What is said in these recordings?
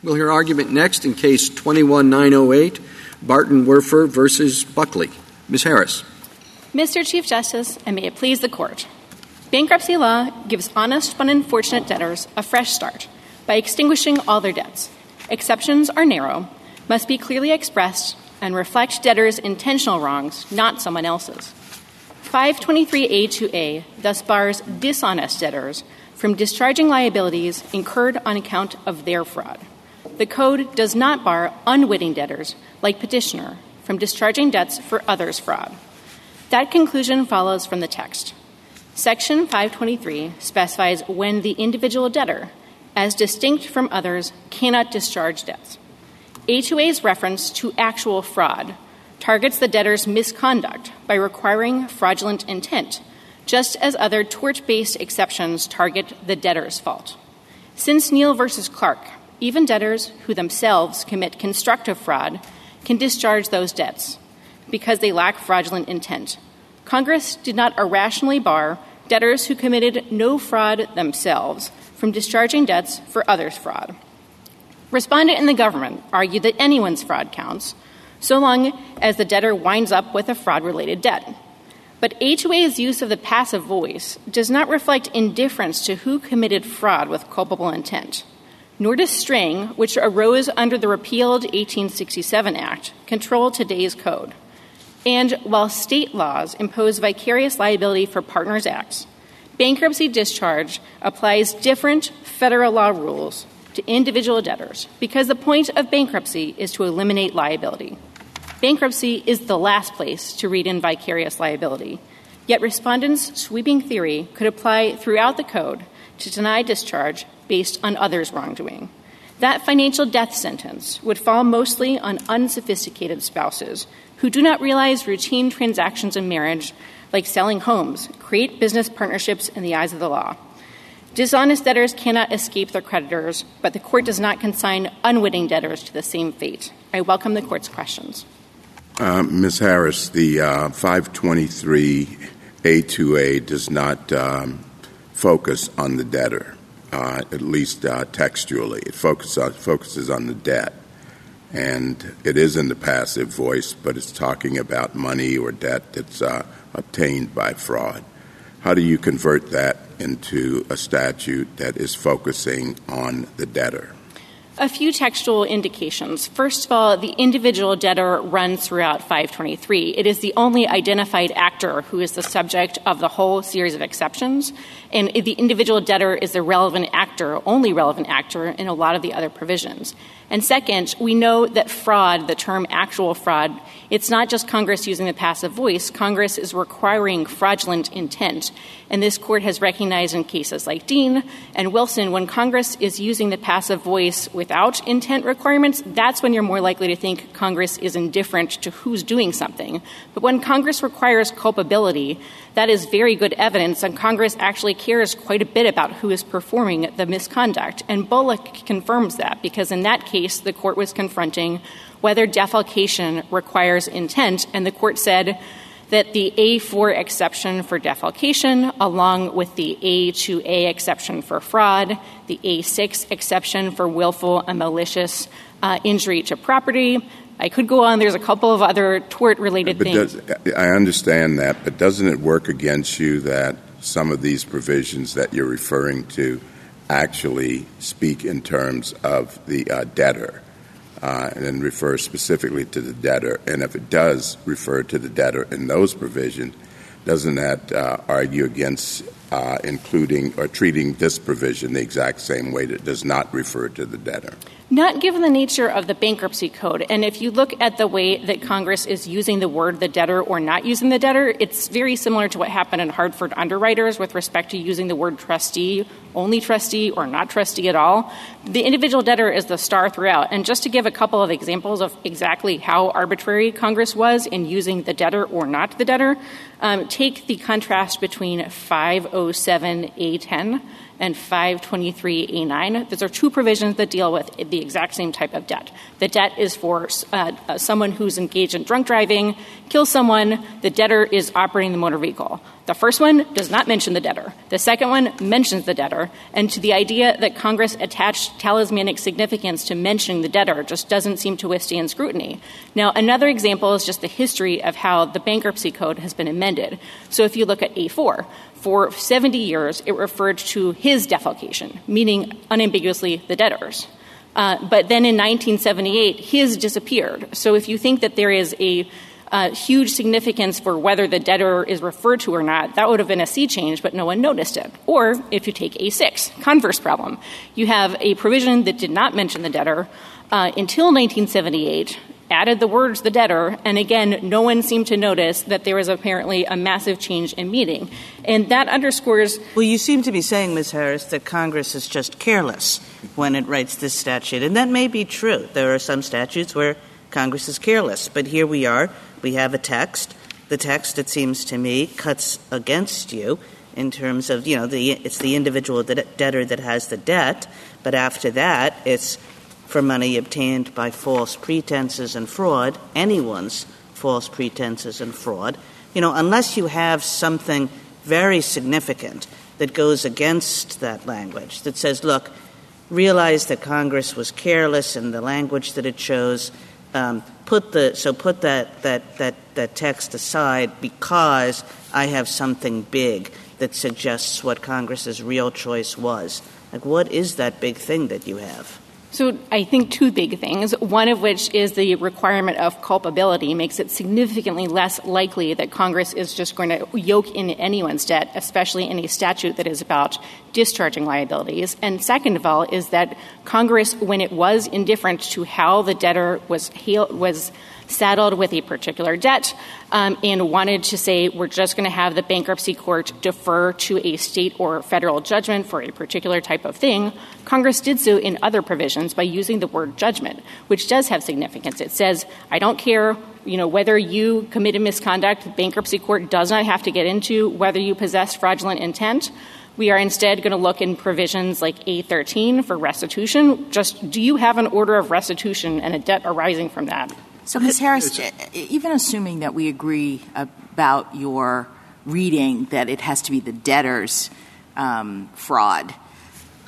We'll hear argument next in Case 21908, Bartenwerfer versus Buckley. Ms. Harris. Mr. Chief Justice, and may it please the Court. Bankruptcy law gives honest but unfortunate debtors a fresh start by extinguishing all their debts. Exceptions are narrow, must be clearly expressed, and reflect debtors' intentional wrongs, not someone else's. 523A2A thus bars dishonest debtors from discharging liabilities incurred on account of their fraud. The Code does not bar unwitting debtors, like petitioner, from discharging debts for others' fraud. That conclusion follows from the text. Section 523 specifies when the individual debtor, as distinct from others, cannot discharge debts. A2A's reference to actual fraud targets the debtor's misconduct by requiring fraudulent intent, just as other tort based exceptions target the debtor's fault. Since Neal v. Clark, even debtors who themselves commit constructive fraud can discharge those debts because they lack fraudulent intent. Congress did not irrationally bar debtors who committed no fraud themselves from discharging debts for others' fraud. Respondent and the government argue that anyone's fraud counts, so long as the debtor winds up with a fraud related debt. But A2A's use of the passive voice does not reflect indifference to who committed fraud with culpable intent, nor does Strang, which arose under the repealed 1867 Act, control today's code. And while state laws impose vicarious liability for partners' acts, bankruptcy discharge applies different federal law rules to individual debtors because the point of bankruptcy is to eliminate liability. Bankruptcy is the last place to read in vicarious liability. Yet respondents' sweeping theory could apply throughout the code to deny discharge based on others' wrongdoing. That financial death sentence would fall mostly on unsophisticated spouses who do not realize routine transactions in marriage, like selling homes, create business partnerships in the eyes of the law. Dishonest debtors cannot escape their creditors, but the court does not consign unwitting debtors to the same fate. I welcome the court's questions. Uh, Ms. Harris, the uh, 523A2A does not um, focus on the debtor, uh, at least uh, textually. It focus on, focuses on the debt. And it is in the passive voice, but it's talking about money or debt that's uh, obtained by fraud. How do you convert that into a statute that is focusing on the debtor? A few textual indications. First of all, the individual debtor runs throughout 523. It is the only identified actor who is the subject of the whole series of exceptions, and the individual debtor is the relevant actor, only relevant actor, in a lot of the other provisions. And second, we know that fraud, the term actual fraud, it's not just Congress using the passive voice. Congress is requiring fraudulent intent. And this court has recognized in cases like Dean and Wilson, when Congress is using the passive voice without intent requirements, that's when you're more likely to think Congress is indifferent to who's doing something. But when Congress requires culpability, that is very good evidence, and Congress actually cares quite a bit about who is performing the misconduct. And Bullock confirms that, because in that case, the court was confronting whether defalcation requires intent, and the court said that the A4 exception for defalcation, along with the A2A exception for fraud, the A6 exception for willful and malicious uh, injury to property, I could go on. There's a couple of other tort related things. Does, I understand that, but doesn't it work against you that some of these provisions that you're referring to actually speak in terms of the uh, debtor uh, and refer specifically to the debtor? And if it does refer to the debtor in those provisions, doesn't that uh, argue against uh, including or treating this provision the exact same way that does not refer to the debtor? Not given the nature of the bankruptcy code. And if you look at the way that Congress is using the word the debtor or not using the debtor, it's very similar to what happened in Hartford underwriters with respect to using the word trustee, only trustee, or not trustee at all. The individual debtor is the star throughout. And just to give a couple of examples of exactly how arbitrary Congress was in using the debtor or not the debtor, um, take the contrast between 507A10 and 523A9. Those are two provisions that deal with the exact same type of debt. The debt is for uh, someone who's engaged in drunk driving, kills someone, the debtor is operating the motor vehicle. The first one does not mention the debtor. The second one mentions the debtor. And to the idea that Congress attached talismanic significance to mentioning the debtor just doesn't seem to withstand scrutiny. Now, another example is just the history of how the bankruptcy code has been amended. So if you look at A4, for 70 years, it referred to his defalcation, meaning unambiguously the debtors. Uh, but then in 1978, his disappeared. So if you think that there is a huge significance for whether the debtor is referred to or not, that would have been a sea change, but no one noticed it. Or if you take A6, converse problem, you have a provision that did not mention the debtor uh, until 1978, added the words the debtor, and again, no one seemed to notice that there was apparently a massive change in meaning. And that underscores. Well, you seem to be saying, Ms. Harris, that Congress is just careless when it writes this statute. And that may be true. There are some statutes where Congress is careless. But here we are we have a text. The text, it seems to me, cuts against you in terms of, you know, the, it's the individual debtor that has the debt, but after that, it's for money obtained by false pretenses and fraud, anyone's false pretenses and fraud. You know, unless you have something very significant that goes against that language, that says, look, realize that Congress was careless in the language that it chose, Um, put the so put that that that that text aside because I have something big that suggests what Congress's real choice was. Like, what is that big thing that you have? So I think two big things, one of which is the requirement of culpability makes it significantly less likely that Congress is just going to yoke in anyone's debt, especially in a statute that is about discharging liabilities. And second of all is that Congress, when it was indifferent to how the debtor was, was saddled with a particular debt um, and wanted to say we're just going to have the bankruptcy court defer to a state or federal judgment for a particular type of thing, Congress did so in other provisions by using the word judgment, which does have significance. It says, I don't care you know, whether you committed misconduct, the bankruptcy court does not have to get into whether you possess fraudulent intent. We are instead going to look in provisions like A13 for restitution. Just do you have an order of restitution and a debt arising from that? So, Ms. Harris, even assuming that we agree about your reading that it has to be the debtor's um, fraud,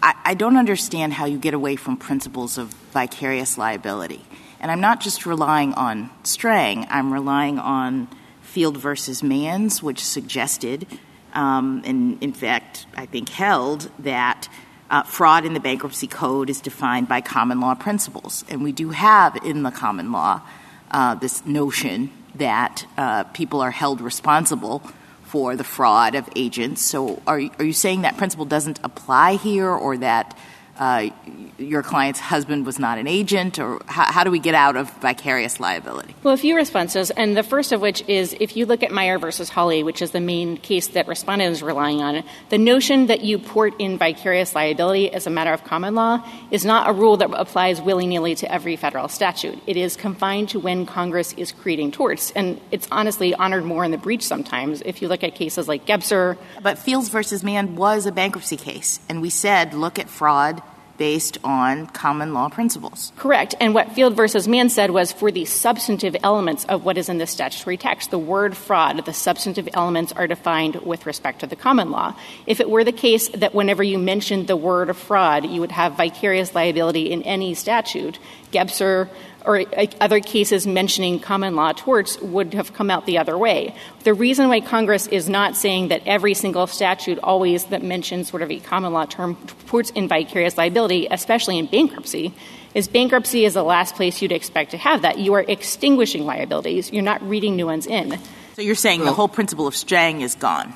I, I don't understand how you get away from principles of vicarious liability. And I'm not just relying on Strang, I'm relying on Field versus Mans, which suggested, and in fact, I think held, that uh, fraud in the bankruptcy code is defined by common law principles. And we do have in the common law uh, this notion that uh, people are held responsible for the fraud of agents. So are you saying that principle doesn't apply here or that Uh, your client's husband was not an agent, or how, how, do we get out of vicarious liability? Well, a few responses, and the first of which is if you look at Meyer versus Holley which is the main case that respondent is relying on, the notion that you port in vicarious liability as a matter of common law is not a rule that applies willy nilly to every federal statute. It is confined to when Congress is creating torts, and it's honestly honored more in the breach sometimes. If you look at cases like Gebser, but Fields versus Mann was a bankruptcy case, and we said look at fraud based on common law principles. Correct. And what Field versus Mann said was for the substantive elements of what is in the statutory text, the word fraud, the substantive elements are defined with respect to the common law. If it were the case that whenever you mentioned the word fraud, you would have vicarious liability in any statute, Gebser or other cases mentioning common law torts would have come out the other way. The reason why Congress is not saying that every single statute always that mentions sort of a common law term puts in vicarious liability, especially in bankruptcy, is bankruptcy is the last place you'd expect to have that. You are extinguishing liabilities. You're not reading new ones in. So you're saying the whole principle of Strang is gone,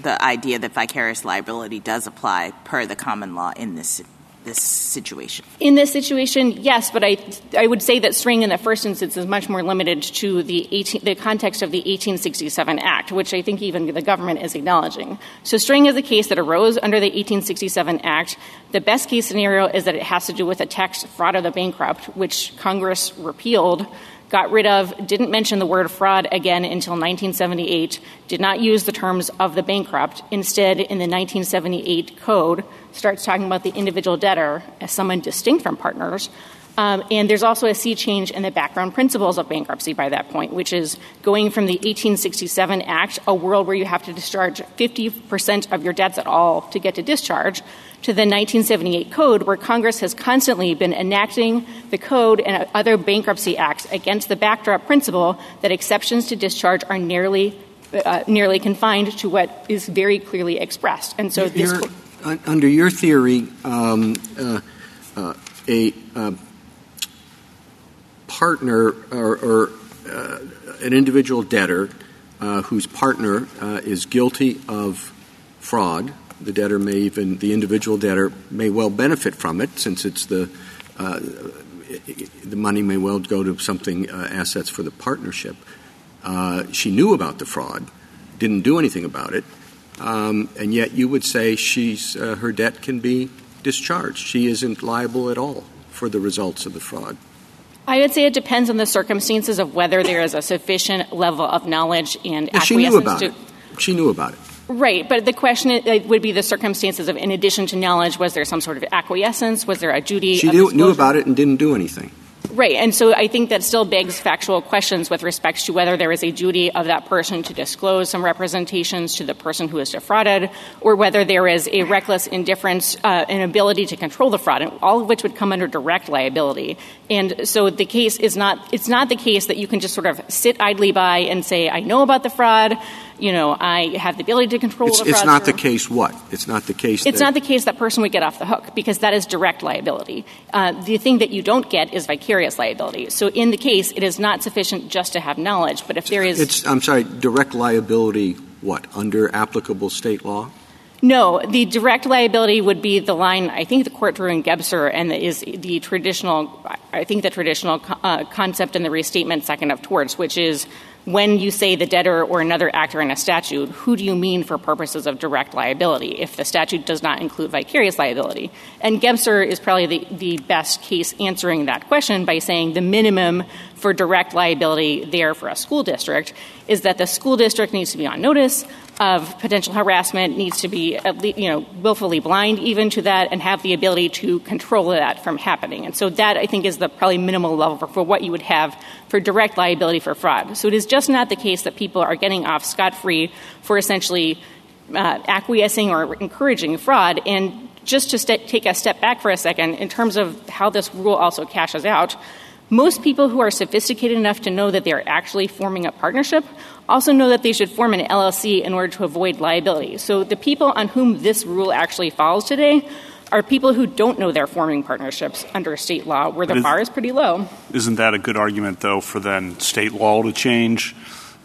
the idea that vicarious liability does apply per the common law in this this situation? In this situation, yes, but I, I would say that Strang in the first instance is much more limited to the, 18, the context of the 1867 Act, which I think even the government is acknowledging. So Strang is a case that arose under the 1867 Act. The best case scenario is that it has to do with a tax fraud of the bankrupt, which Congress repealed got rid of, didn't mention the word fraud again until 1978, did not use the terms of the bankrupt. Instead, in the 1978 code, starts talking about the individual debtor as someone distinct from partners. Um, and there's also a sea change in the background principles of bankruptcy by that point, which is going from the 1867 Act, a world where you have to discharge 50% of your debts at all to get to discharge, to the 1978 Code, where Congress has constantly been enacting the Code and other bankruptcy acts against the backdrop principle that exceptions to discharge are nearly uh, nearly confined to what is very clearly expressed. And so, this co- under your theory, um, uh, uh, a uh, partner or, or uh, an individual debtor uh, whose partner is guilty of fraud the debtor may even the individual debtor may well benefit from it since it's the uh, the money may well go to something uh, assets for the partnership. Uh, she knew about the fraud, didn't do anything about it, um, and yet you would say she's uh, her debt can be discharged. She isn't liable at all for the results of the fraud. I would say it depends on the circumstances of whether there is a sufficient level of knowledge and she knew about it. She knew about it. Right, but the question would be the circumstances of, in addition to knowledge, was there some sort of acquiescence? Was there a duty? She knew, knew about it and didn't do anything. Right, and so I think that still begs factual questions with respect to whether there is a duty of that person to disclose some representations to the person who is defrauded, or whether there is a reckless indifference, uh, ability to control the fraud, all of which would come under direct liability. And so the case is not, it's not the case that you can just sort of sit idly by and say, I know about the fraud, you know, I have the ability to control it's, It's not the case what? It's not the case It's not the case that person would get off the hook, because that is direct liability. Uh, the thing that you don't get is vicarious liability. So in the case, it is not sufficient just to have knowledge, but if there is... It's, I'm sorry, direct liability what? Under applicable state law? No, the direct liability would be the line I think the court drew in Gebser and is the traditional, I think the traditional uh, concept in the restatement second of torts, which is when you say the debtor or another actor in a statute, who do you mean for purposes of direct liability if the statute does not include vicarious liability? And Gebser is probably the, the best case answering that question by saying the minimum for direct liability there for a school district is that the school district needs to be on notice of potential harassment, needs to be, you know, willfully blind even to that and have the ability to control that from happening. And so that, I think, is the probably minimal level for, what you would have for direct liability for fraud. So it is just not the case that people are getting off scot-free for essentially uh, acquiescing or encouraging fraud. And just to st- take a step back for a second, in terms of how this rule also cashes out, most people who are sophisticated enough to know that they are actually forming a partnership also know that they should form an LLC in order to avoid liability. So the people on whom this rule actually falls today are people who don't know they're forming partnerships under state law, where the is, bar is pretty low. Isn't that a good argument, though, for then state law to change?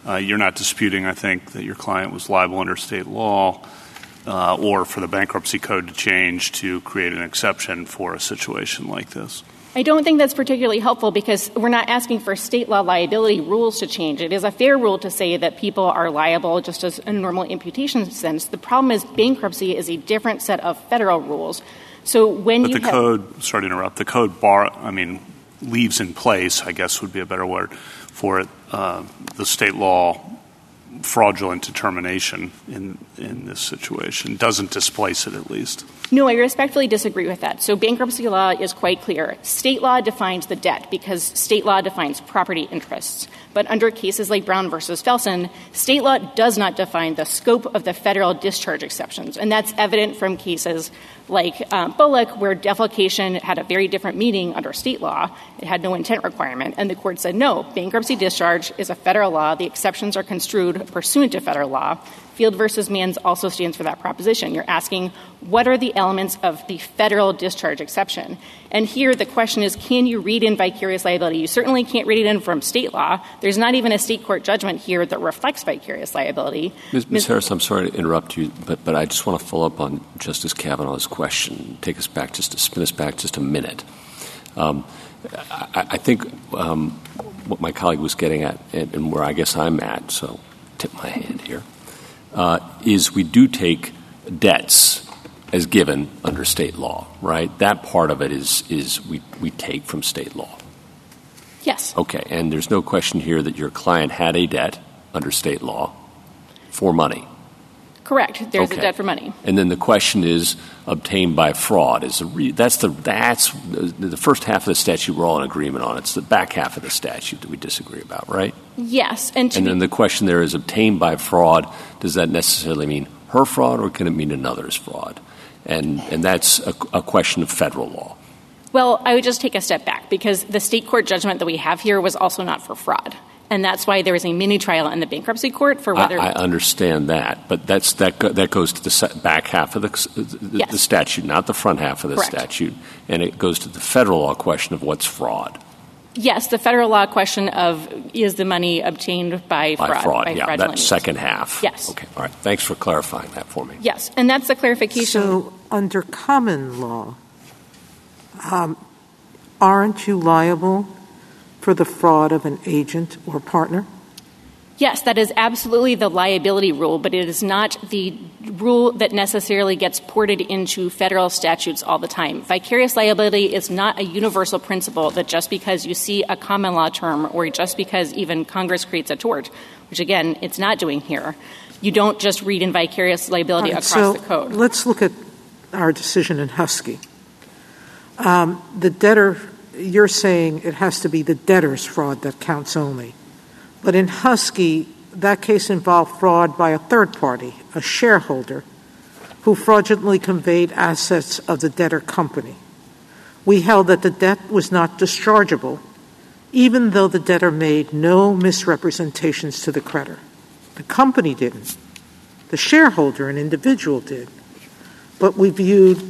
Uh, you're not disputing, I think, that your client was liable under state law. Uh, or for the bankruptcy code to change to create an exception for a situation like this. I don't think that's particularly helpful because we're not asking for state law liability rules to change. It is a fair rule to say that people are liable just as a normal imputation sense. The problem is bankruptcy is a different set of federal rules. So when but you the code, sorry to interrupt, the code bar, I mean, leaves in place, I guess would be a better word for it, uh, the state law fraudulent determination in, in this situation, doesn't displace it at least. No, I respectfully disagree with that. So bankruptcy law is quite clear. State law defines the debt because state law defines property interests. But under cases like Brown versus Felsen, state law does not define the scope of the federal discharge exceptions. And that's evident from cases like um, Bullock, where defalcation had a very different meaning under state law. It had no intent requirement. And the court said, no, bankruptcy discharge is a federal law. The exceptions are construed pursuant to federal law. Field versus Mans also stands for that proposition. You're asking what are the elements of the federal discharge exception? And here the question is can you read in vicarious liability? You certainly can't read it in from state law. There's not even a state court judgment here that reflects vicarious liability. Ms. Ms. Harris, I'm sorry to interrupt you, but, but I just want to follow up on Justice Kavanaugh's question. Take us back just to spin us back just a minute. Um, I, I, think um, what my colleague was getting at, and, and where I guess I'm at, so tip my hand here uh, is we do take debts as given under state law, right? That part of it is, is we, we take from state law. Yes. Okay, and there's no question here that your client had a debt under state law for money. Correct. There's Okay. a debt for money. And then the question is obtained by fraud. Is re- that's the that's the, the first half of the statute we're all in agreement on. It's the back half of the statute that we disagree about, right? Yes. And, to And then the question there is obtained by fraud. Does that necessarily mean her fraud, or can it mean another's fraud? And and that's a, a question of federal law. Well, I would just take a step back because the state court judgment that we have here was also not for fraud. And that's why there was a mini trial in the bankruptcy court for whether. I, I understand that, but that's that go, that goes to the back half of the, the, Yes. the statute, not the front half of the Correct. statute, and it goes to the federal law question of what's fraud. yes, the federal law question of is the money obtained by, By fraud? fraud, by yeah, fraudulent that means. second half. Yes. Okay, all right. Thanks for clarifying that for me. Yes, and that's the clarification. So, under common law, Um, aren't you liable for the fraud of an agent or partner? Yes, that is absolutely the liability rule, but it is not the rule that necessarily gets ported into federal statutes all the time. Vicarious liability is not a universal principle that just because you see a common law term or just because even Congress creates a tort, which again, it's not doing here, you don't just read in vicarious liability across the code. Let's look at our decision in Husky. Um, the debtor, you're saying it has to be the debtor's fraud that counts only. But in Husky, that case involved fraud by a third party, a shareholder, who fraudulently conveyed assets of the debtor company. We held that the debt was not dischargeable, even though the debtor made no misrepresentations to the creditor. The company didn't. The shareholder, an individual, did. But we viewed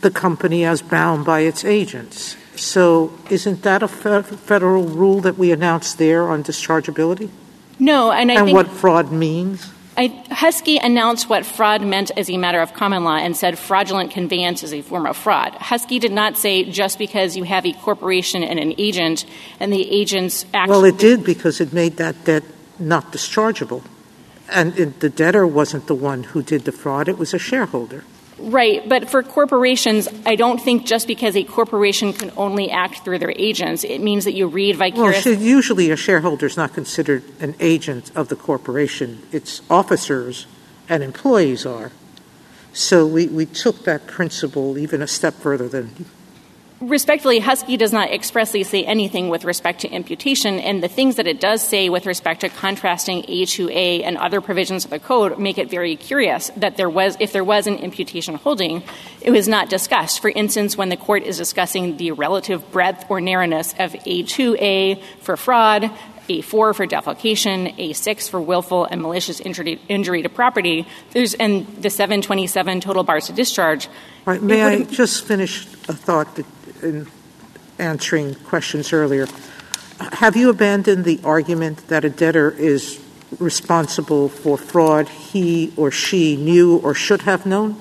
the company as bound by its agents. So isn't that a fe- federal rule that we announced there on dischargeability? No, and I and think what fraud means? I, Husky announced what fraud meant as a matter of common law and said fraudulent conveyance is a form of fraud. Husky did not say just because you have a corporation and an agent and the agent's actually. Well, it did because it made that debt not dischargeable. And it, the debtor wasn't the one who did the fraud, it was a shareholder. Right, but for corporations, I don't think just because a corporation can only act through their agents, it means that you read Well, vicarious. should- usually a shareholder is not considered an agent of the corporation. Its officers and employees are. So we, we took that principle even a step further than Respectfully, Husky does not expressly say anything with respect to imputation, and the things that it does say with respect to contrasting A2A and other provisions of the code make it very curious that there was, if there was an imputation holding, it was not discussed. For instance, when the court is discussing the relative breadth or narrowness of A2A for fraud, A4 for defalcation, A6 for willful and malicious injury, injury to property, there's, and the 727 total bars to discharge. Right, may I just finish a thought that, in answering questions earlier? Have you abandoned the argument that a debtor is responsible for fraud he or she knew or should have known?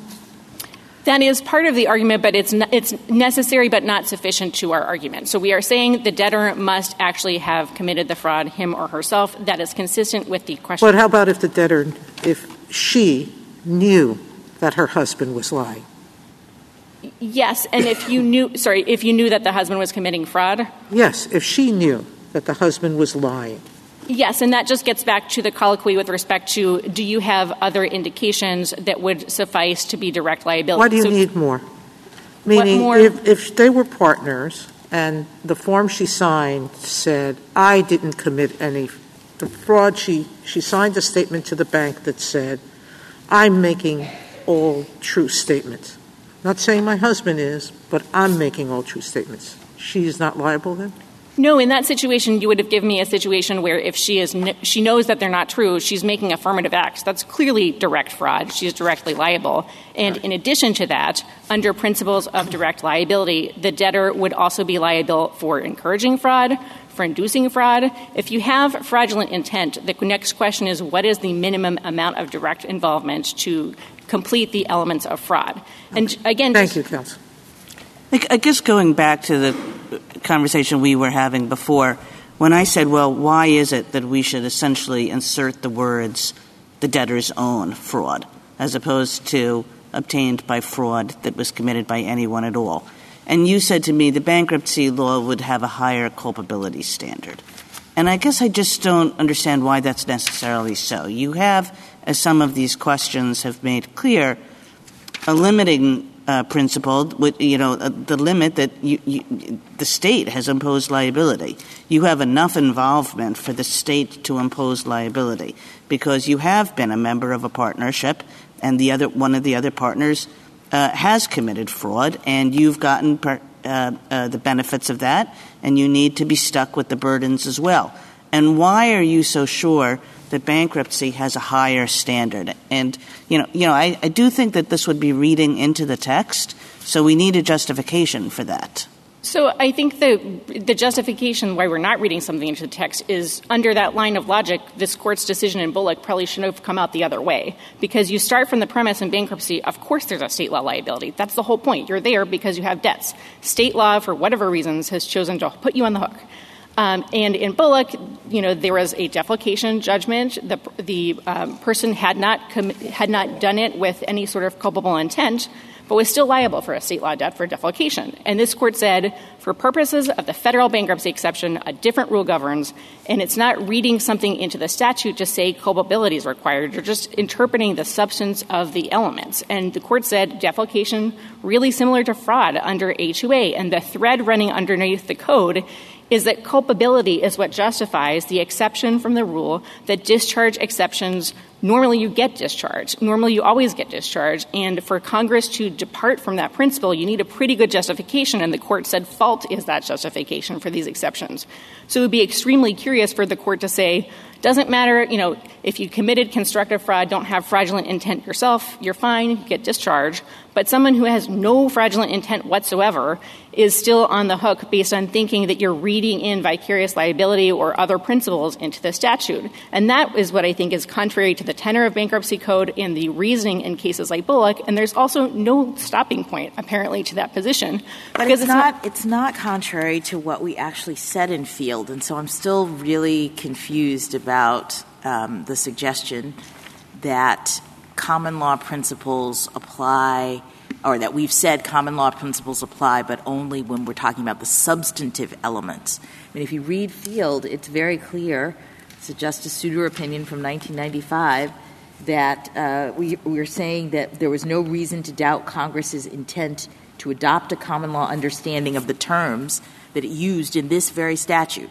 That is part of the argument, but it's, it's necessary but not sufficient to our argument. So we are saying the debtor must actually have committed the fraud, him or herself. That is consistent with the question. But how about if the debtor, if she knew that her husband was lying? Yes, and if you knew, sorry, if you knew that the husband was committing fraud, Yes, if she knew that the husband was lying. yes, and that just gets back to the colloquy with respect to do you have other indications that would suffice to be direct liability? Why do you So- need more? Meaning, more? if, if they were partners and the form she signed said, I didn't commit any the fraud, she, she signed a statement to the bank that said, I'm making all true statements. Not saying my husband is, but I'm making all true statements. She is not liable then? No, in that situation, you would have given me a situation where if she is she knows that they're not true, she's making affirmative acts. That's clearly direct fraud. She's directly liable. And in addition to that, under principles of direct liability, the debtor would also be liable for encouraging fraud, for inducing fraud. If you have fraudulent intent, the next question is what is the minimum amount of direct involvement to complete the elements of fraud? And again, Thank just- you, counsel. I I guess going back to the conversation we were having before, when I said, well, why is it that we should essentially insert the words the debtor's own fraud as opposed to obtained by fraud that was committed by anyone at all? And you said to me the bankruptcy law would have a higher culpability standard. And I guess I just don't understand why that's necessarily so. You have, as some of these questions have made clear, a limiting uh, principle, with, you know, uh, the limit that you, you, the state has imposed liability. You have enough involvement for the state to impose liability because you have been a member of a partnership and the other one of the other partners uh, has committed fraud, and you've gotten per, uh, uh, the benefits of that, and you need to be stuck with the burdens as well. And why are you so sure that bankruptcy has a higher standard? And you know, you know, I, I do think that this would be reading into the text, so we need a justification for that. So I think the the justification why we're not reading something into the text is under that line of logic, this court's decision in Bullock probably shouldn't have come out the other way. Because you start from the premise in bankruptcy, of course there's a state law liability. That's the whole point. You're there because you have debts. State law, for whatever reasons, has chosen to put you on the hook. Um, and in Bullock, you know, there was a defalcation judgment. The, the um, person had not com- had not done it with any sort of culpable intent, but was still liable for a state law debt for defalcation. And this court said, for purposes of the federal bankruptcy exception, a different rule governs, and it's not reading something into the statute to say culpability is required. You're just interpreting the substance of the elements. And the court said defalcation really similar to fraud under A2A, and the thread running underneath the code is that culpability is what justifies the exception from the rule that discharge exceptions normally you get discharged. Normally you always get discharged. And for Congress to depart from that principle, you need a pretty good justification. And the court said fault is that justification for these exceptions. So it would be extremely curious for the court to say, doesn't matter, you know, if you committed constructive fraud, don't have fraudulent intent yourself, you're fine, get discharged. But someone who has no fraudulent intent whatsoever is still on the hook based on thinking that you're reading in vicarious liability or other principles into the statute. And that is what I think is contrary to the tenor of bankruptcy code and the reasoning in cases like Bullock. And there's also no stopping point, apparently, to that position. But it's, not, it's not contrary to what we actually said in Field. And so I'm still really confused about um, the suggestion that common law principles apply or that we've said common law principles apply, but only when we're talking about the substantive elements. I mean, if you read Field, it's very clear, it's a Justice Souter opinion from 1995, that uh, we, we're saying that there was no reason to doubt Congress's intent to adopt a common law understanding of the terms that it used in this very statute.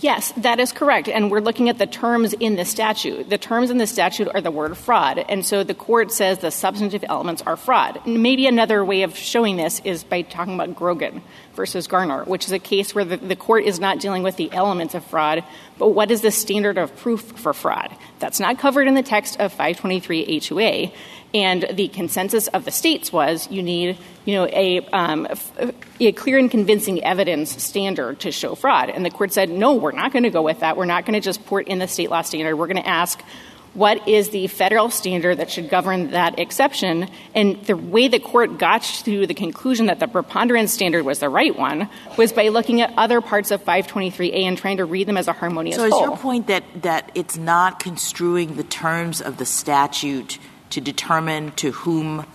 Yes, that is correct. And we're looking at the terms in the statute. The terms in the statute are the word fraud. And so the court says the substantive elements are fraud. maybe another way of showing this is by talking about Grogan versus Garner, which is a case where the, the court is not dealing with the elements of fraud, but what is the standard of proof for fraud? That's not covered in the text of 523A2A. And the consensus of the states was you need, you know, a, um, a clear and convincing evidence standard to show fraud. And the court said, no, we're not going to go with that. We're not going to just port in the state law standard. We're going to ask what is the federal standard that should govern that exception? And the way the court got to the conclusion that the preponderance standard was the right one was by looking at other parts of 523A and trying to read them as a harmonious. So is your point that, that it's not construing the terms of the statute – to determine to whom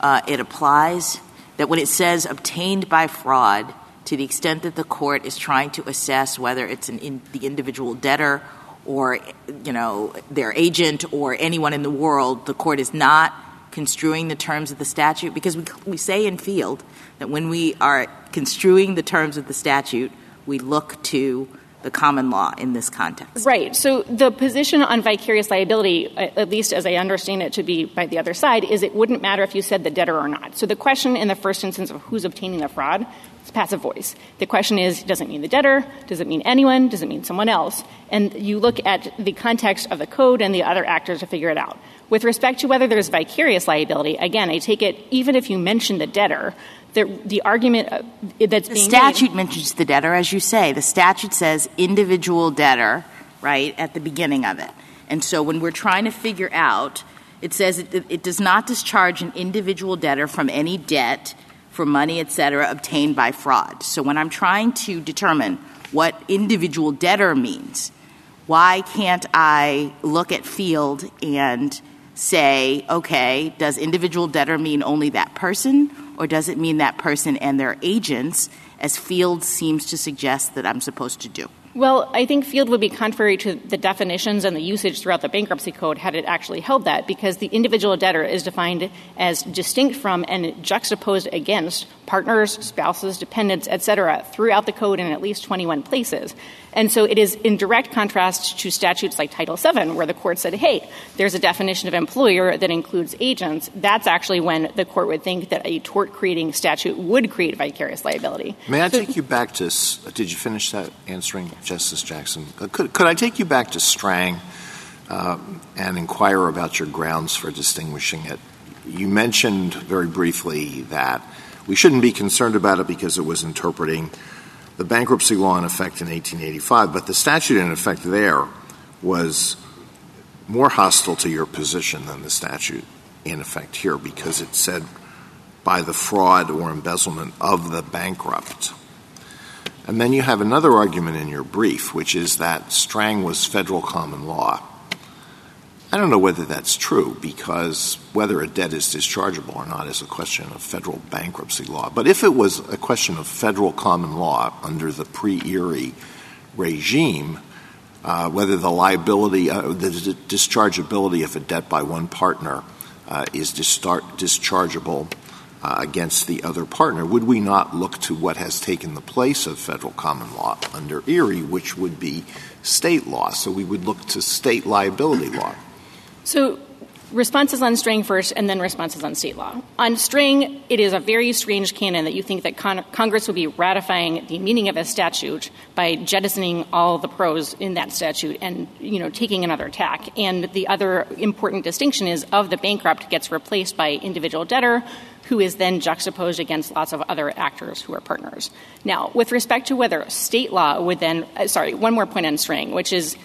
uh, it applies, that when it says obtained by fraud, to the extent that the court is trying to assess whether it's an in, the individual debtor or you know their agent or anyone in the world, the court is not construing the terms of the statute because we, we say in field that when we are construing the terms of the statute, we look to the common law in this context. Right. So the position on vicarious liability, at least as I understand it to be by the other side, is it wouldn't matter if you said the debtor or not. So the question in the first instance of who's obtaining the fraud is passive voice. The question is, does it mean the debtor? Does it mean anyone? Does it mean someone else? And you look at the context of the code and the other actors to figure it out. With respect to whether there's vicarious liability, again, I take it even if you mention the debtor, the, the argument uh, that's the being statute mentions the debtor, as you say. The statute says individual debtor, right, at the beginning of it. And so when we're trying to figure out, it says it, it does not discharge an individual debtor from any debt for money, et cetera, obtained by fraud. So when I'm trying to determine what individual debtor means, why can't I look at field and say, okay, does individual debtor mean only that person? Or does it mean that person and their agents, as Field seems to suggest that I'm supposed to do? Well, I think Field would be contrary to the definitions and the usage throughout the bankruptcy code had it actually held that, because the individual debtor is defined as distinct from and juxtaposed against partners, spouses, dependents, et cetera, throughout the code in at least 21 places. And so it is in direct contrast to statutes like Title VII, where the court said, hey, there's a definition of employer that includes agents. That's actually when the court would think that a tort creating statute would create vicarious liability. May I take you back to, did you finish that answering, Justice Jackson? Could, could I take you back to Strang uh, and inquire about your grounds for distinguishing it? You mentioned very briefly that we shouldn't be concerned about it because it was interpreting the bankruptcy law in effect in 1885, but the statute in effect there was more hostile to your position than the statute in effect here because it said by the fraud or embezzlement of the bankrupt. And then you have another argument in your brief, which is that Strang was federal common law. I don't know whether that's true because whether a debt is dischargeable or not is a question of federal bankruptcy law. But if it was a question of federal common law under the pre-Erie regime, uh, whether the liability, uh, the dischargeability of a debt by one partner uh, is dischargeable uh, against the other partner, would we not look to what has taken the place of federal common law under Erie, which would be state law? So we would look to state liability law. So responses on Strang first and then responses on state law. On Strang, it is a very strange canon that you think that con- Congress would be ratifying the meaning of a statute by jettisoning all the prose in that statute and, you know, taking another tack. And the other important distinction is of the bankrupt gets replaced by individual debtor who is then juxtaposed against lots of other actors who are partners. Now, with respect to whether state law would then, uh, sorry, one more point on Strang, which is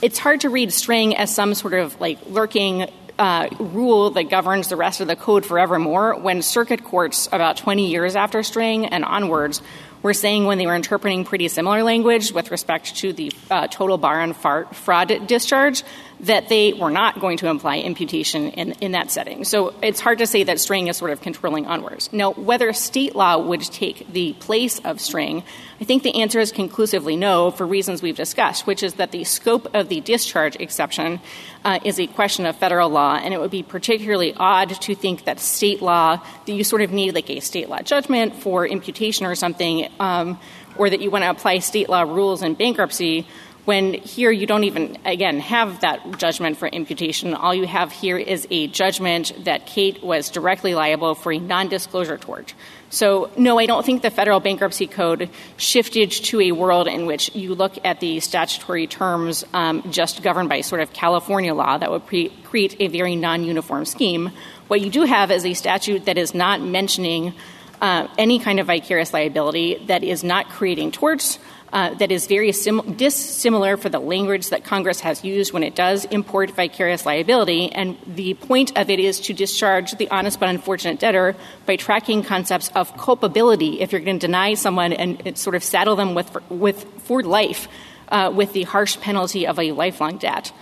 it's hard to read Strang as some sort of like lurking uh, rule that governs the rest of the code forevermore when circuit courts about 20 years after Strang and onwards were saying when they were interpreting pretty similar language with respect to the uh, total bar on fraud discharge that they were not going to imply imputation in, in that setting. So it's hard to say that Strang is sort of controlling onwards. Now, whether state law would take the place of Strang, I think the answer is conclusively no for reasons we've discussed, which is that the scope of the discharge exception uh, is a question of federal law, and it would be particularly odd to think that state law, that you sort of need like a state law judgment for imputation or something, um, or that you want to apply state law rules in bankruptcy when here you don't even, again, have that judgment for imputation. All you have here is a judgment that Kate was directly liable for a non disclosure tort. So, no, I don't think the federal bankruptcy code shifted to a world in which you look at the statutory terms um, just governed by sort of California law that would create a very non uniform scheme. What you do have is a statute that is not mentioning uh, any kind of vicarious liability, that is not creating torts, that is very sim- dissimilar for the language that Congress has used when it does import vicarious liability. And the point of it is to discharge the honest but unfortunate debtor by tracking concepts of culpability if you're going to deny someone and sort of saddle them with, with for life uh, with the harsh penalty of a lifelong debt.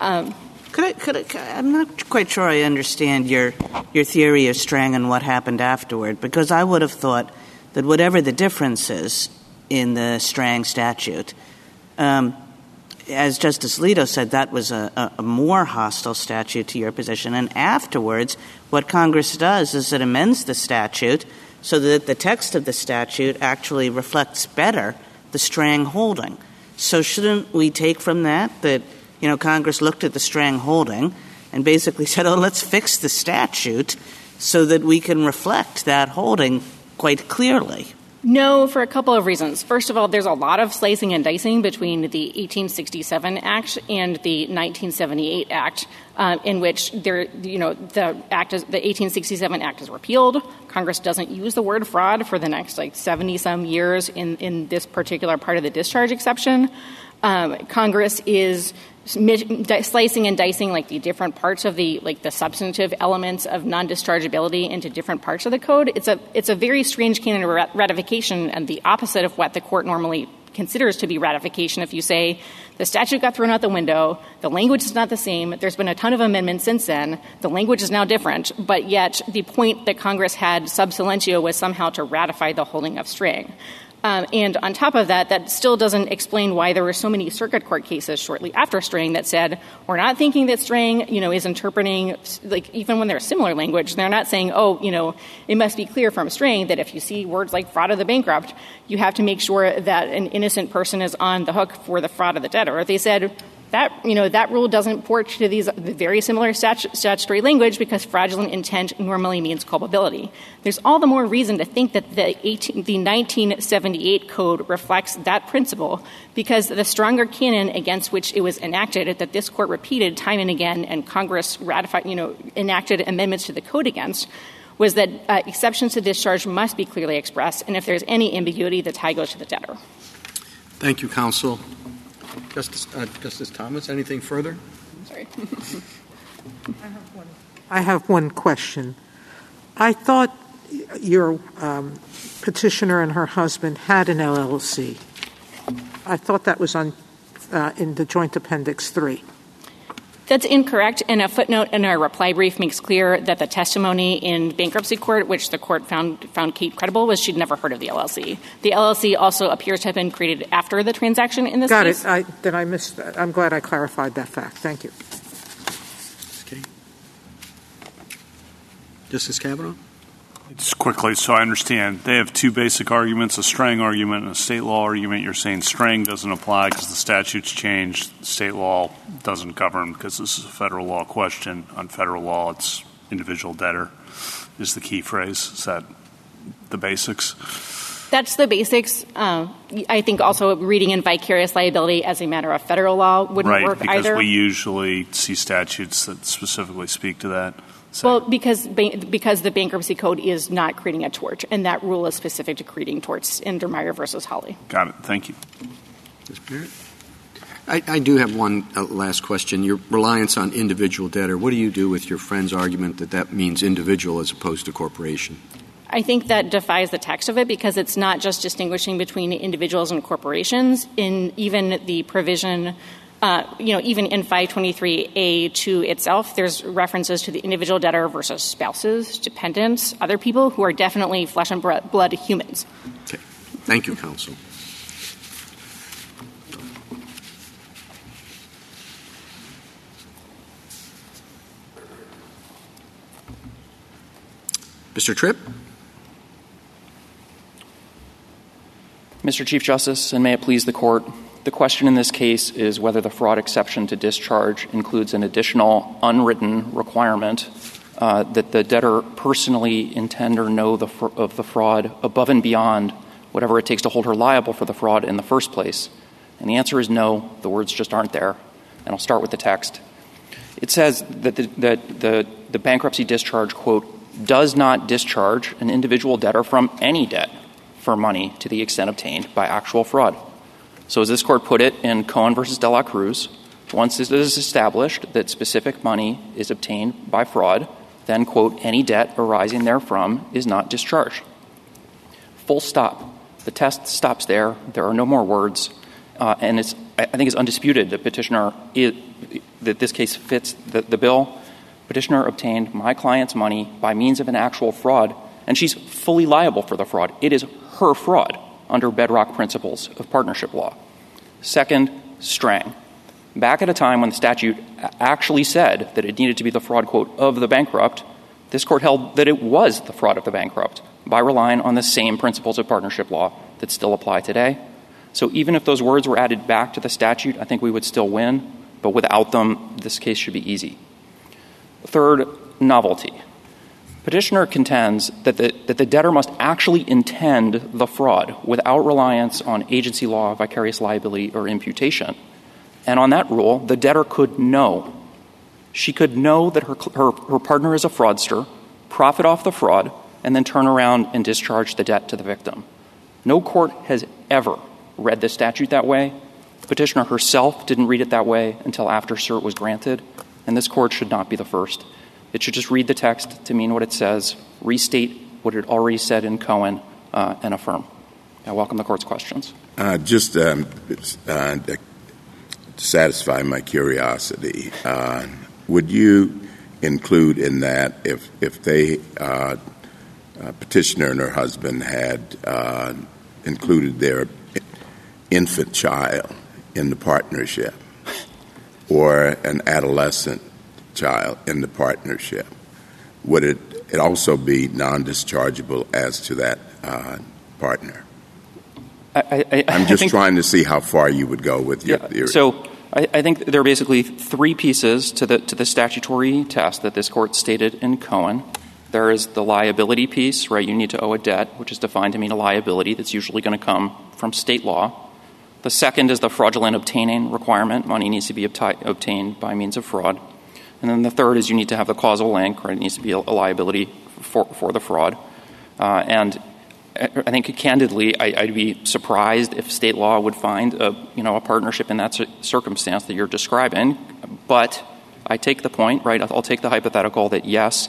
Um, I'm not quite sure I understand your, your theory of Strang and what happened afterward, because I would have thought that whatever the difference is, in the Strang statute. Um, as Justice Alito said, that was a, a, more hostile statute to your position. And afterwards, what Congress does is it amends the statute so that the text of the statute actually reflects better the Strang holding. So shouldn't we take from that that, you know, Congress looked at the Strang holding and basically said, oh, let's fix the statute so that we can reflect that holding quite clearly? No, for a couple of reasons. First of all, there's a lot of slicing and dicing between the 1867 Act and the 1978 Act, uh, in which there, you know, the act is, the 1867 Act is repealed. Congress doesn't use the word fraud for the next like 70 some years in in this particular part of the discharge exception. Um, Congress is slicing and dicing like the different parts of the like the substantive elements of non-dischargeability into different parts of the code it's a it's a very strange canon of ratification and the opposite of what the court normally considers to be ratification if you say the statute got thrown out the window, the language is not the same, there's been a ton of amendments since then, the language is now different, but yet the point that Congress had sub silentio was somehow to ratify the holding of Strang. Um, and on top of that, that still doesn't explain why there were so many circuit court cases shortly after Strang that said we're not thinking that Strang, you know, is interpreting like even when there's similar language, they're not saying, oh, you know, it must be clear from Strang that if you see words like fraud of the bankrupt, you have to make sure that an innocent person is on the hook for the fraud of the debtor. They said that you know that rule doesn't port to these very similar statutory language because fraudulent intent normally means culpability. There's all the more reason to think that the, 18, the 1978 code reflects that principle because the stronger canon against which it was enacted that this court repeated time and again and Congress ratified you know enacted amendments to the code against was that uh, exceptions to discharge must be clearly expressed and if there's any ambiguity the tie goes to the debtor. Thank you, counsel. Justice, uh, Justice Thomas, anything further? Sorry. I have one question. I thought your um, petitioner and her husband had an LLC. I thought that was on uh, in the Joint Appendix 3. That's incorrect, and a footnote in our reply brief makes clear that the testimony in bankruptcy court, which the court found found Kate credible, was she'd never heard of the LLC. The LLC also appears to have been created after the transaction in this Got case. Got it. I, then I missed that. I'm glad I clarified that fact. Thank you. Okay. Justice Kavanaugh? Just quickly, so I understand, they have two basic arguments, a Strang argument and a state law argument. You're saying Strang doesn't apply because the statute's changed. State law doesn't govern because this is a federal law question. On federal law, it's individual debtor is the key phrase. Is that the basics? That's the basics. Uh, I think also reading in vicarious liability as a matter of federal law wouldn't right, work because either. we usually see statutes that specifically speak to that. Well, because because the bankruptcy code is not creating a tort, and that rule is specific to creating torts under Meyer versus Holley. Got it. Thank you. Ms. Barrett? I, I do have one uh, last question. Your reliance on individual debtor. What do you do with your friend's argument that that means individual as opposed to corporation? I think that defies the text of it because it's not just distinguishing between individuals and corporations. In even the provision Uh, you know, even in 523A2 itself, there's references to the individual debtor versus spouses, dependents, other people who are definitely flesh and blood humans. Okay. Thank you, counsel. Mr. Tripp? Mr. Chief Justice, and may it please the court, the question in this case is whether the fraud exception to discharge includes an additional unwritten requirement uh, that the debtor personally intend or know of the fraud above and beyond whatever it takes to hold her liable for the fraud in the first place. And the answer is no, the words just aren't there. And I'll start with the text. It says that the bankruptcy discharge, quote, does not discharge an individual debtor from any debt for money to the extent obtained by actual fraud. So, as this court put it in Cohen versus De La Cruz, once it is established that specific money is obtained by fraud, then, quote, any debt arising therefrom is not discharged. Full stop. The test stops there. There are no more words. Uh, and it's, I think it's undisputed that petitioner, that this case fits the, the bill. Petitioner obtained my client's money by means of an actual fraud, and she's fully liable for the fraud. It is her fraud under bedrock principles of partnership law. Second, Strang. Back at a time when the statute actually said that it needed to be the fraud, quote, of the bankrupt, this court held that it was the fraud of the bankrupt by relying on the same principles of partnership law that still apply today. So even if those words were added back to the statute, I think we would still win, but without them, this case should be easy. Third, novelty. Petitioner contends that the, that the debtor must actually intend the fraud without reliance on agency law, vicarious liability, or imputation. And on that rule, the debtor could know. She could know that her, her, her partner is a fraudster, profit off the fraud, and then turn around and discharge the debt to the victim. No court has ever read the statute that way. Petitioner herself didn't read it that way until after cert was granted, and this court should not be the first. It should just read the text to mean what it says, restate what it already said in Cohen, uh, and affirm. I welcome the court's questions. Uh, just um, uh, to satisfy my curiosity, uh, would you include in that if if they uh, uh, petitioner and her husband had included their infant child in the partnership or an adolescent child in the partnership, would it, it also be non dischargeable as to that uh, partner? I, am just trying to see how far you would go with your yeah, theory. So I, I, think there are basically three pieces to the to the statutory test that this court stated in Cohen. There is the liability piece, right? You need to owe a debt, which is defined to mean a liability that's usually going to come from state law. The second is the fraudulent obtaining requirement. Money needs to be obti- obtained by means of fraud. And then the third is you need to have the causal link, right? It needs to be a, liability for, for the fraud. Uh, and I think candidly, I, would be surprised if state law would find a, you know, a partnership in that circumstance that you're describing. But I take the point, right? I'll take the hypothetical that yes,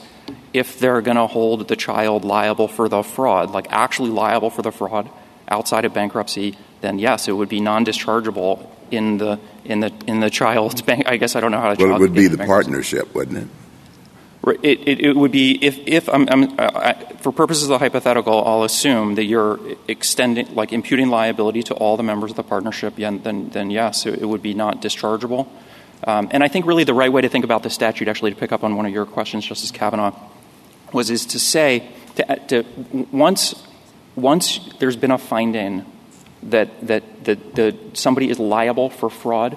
if they're going to hold the child liable for the fraud, like actually liable for the fraud outside of bankruptcy, then yes, it would be non-dischargeable in the in the in the child's bank. I guess I don't know how to. Well, it would be the partnership, wouldn't it? It, it, it, would be if, if I'm, I'm, uh, for purposes of the hypothetical, I'll assume that you're extending, like imputing liability to all the members of the partnership. Then, then, then yes, it, it, would be not dischargeable. Um, and I think really the right way to think about the statute, actually, to pick up on one of your questions, Justice Kavanaugh, was is to say to, to once once there's been a finding that that that, that somebody is liable for fraud,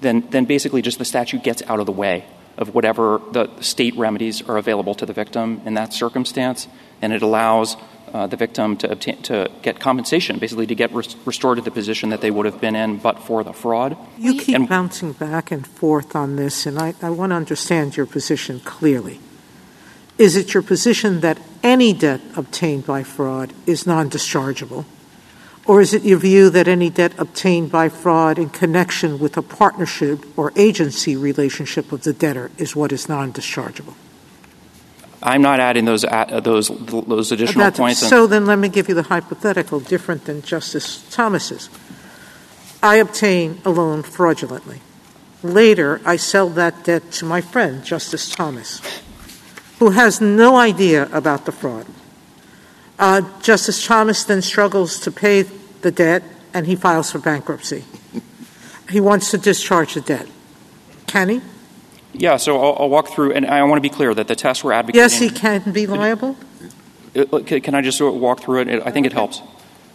then then basically just the statute gets out of the way of whatever the state remedies are available to the victim in that circumstance, and it allows uh, the victim to obtain to get compensation, basically to get res- restored to the position that they would have been in but for the fraud. You keep and, bouncing back and forth on this, and I, I want to understand your position clearly. Is it your position that any debt obtained by fraud is non-dischargeable? Or is it your view that any debt obtained by fraud in connection with a partnership or agency relationship of the debtor is what is non-dischargeable? I'm not adding those uh, those those additional That's, points. So then, let me give you the hypothetical, different than Justice Thomas's. I obtain a loan fraudulently. Later, I sell that debt to my friend, Justice Thomas, who has no idea about the fraud. Uh, Justice Thomas then struggles to pay the debt and he files for bankruptcy. he wants to discharge the debt. Can he? Yeah, so I'll, I'll, walk through, and I want to be clear that the test we're advocating. Yes, he can be liable. Can I just walk through it? I think it helps.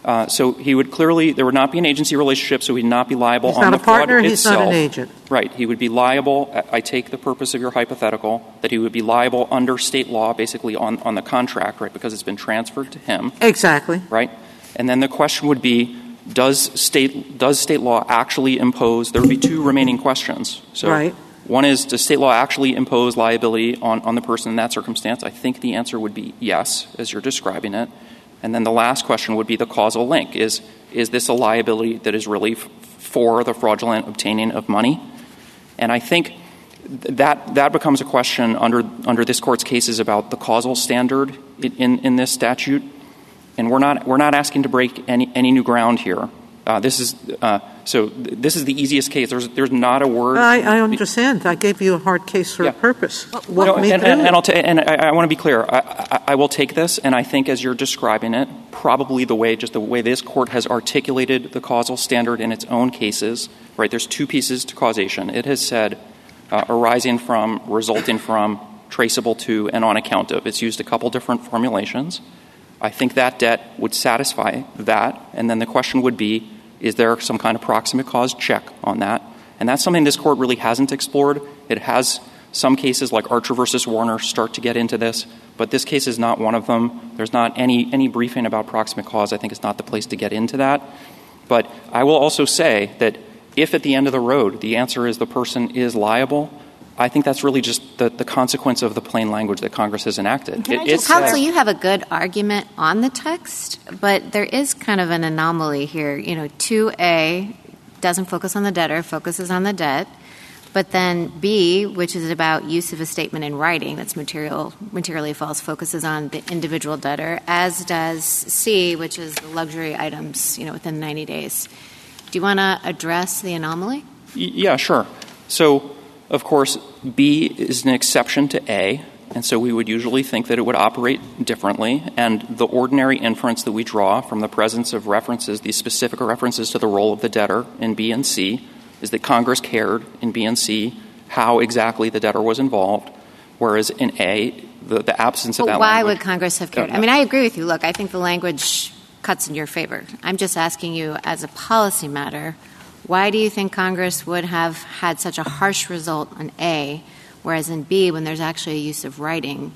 Uh, so he would clearly there would not be an agency relationship, so he'd not be liable he's on not the a partner, fraud he's itself. not an agent. Right. He would be liable. I take the purpose of your hypothetical that he would be liable under state law, basically on, on the contract, right, because it's been transferred to him. Exactly. Right. And then the question would be, does state does state law actually impose? There would be two remaining questions. So right. One is, does state law actually impose liability on, on the person in that circumstance? I think the answer would be yes, as you're describing it. And then the last question would be the causal link. Is, is this a liability that is really f- for the fraudulent obtaining of money? And I think that, that becomes a question under, under this court's cases about the causal standard in, in, in this statute. And we're not, we're not asking to break any, any new ground here. Uh, this is uh, so. Th- this is the easiest case. There's there's not a word. I, I understand. I gave you a hard case for yeah. a purpose. no, and, and, and, I'll ta- and I, I want to be clear. I, I, I, will take this, and I think as you're describing it, probably the way just the way this court has articulated the causal standard in its own cases. Right. There's two pieces to causation. It has said uh, arising from, resulting from, traceable to, and on account of. It's used a couple different formulations. I think that debt would satisfy that, and then the question would be is there some kind of proximate cause check on that? And that's something this court really hasn't explored. It has some cases like Archer versus Warner start to get into this, but this case is not one of them. There's not any, any briefing about proximate cause. I think it's not the place to get into that. But I will also say that if at the end of the road the answer is the person is liable, I think that's really just the, the consequence of the plain language that Congress has enacted. It, just, Counsel, you have a good argument on the text, but there is kind of an anomaly here. You know, 2A doesn't focus on the debtor, focuses on the debt. But then B, which is about use of a statement in writing that's material, materially false, focuses on the individual debtor, as does C, which is the luxury items, you know, within 90 days. Do you want to address the anomaly? Y- yeah, sure. So, of course, B is an exception to A, and so we would usually think that it would operate differently. And the ordinary inference that we draw from the presence of references, these specific references to the role of the debtor in B and C, is that Congress cared in B and C how exactly the debtor was involved, whereas in A, the, the absence of But that why language- would Congress have cared? I mean, I agree with you. Look, I think the language cuts in your favor. I'm just asking you, as a policy matter, why do you think Congress would have had such a harsh result on A, whereas in B, when there's actually a use of writing,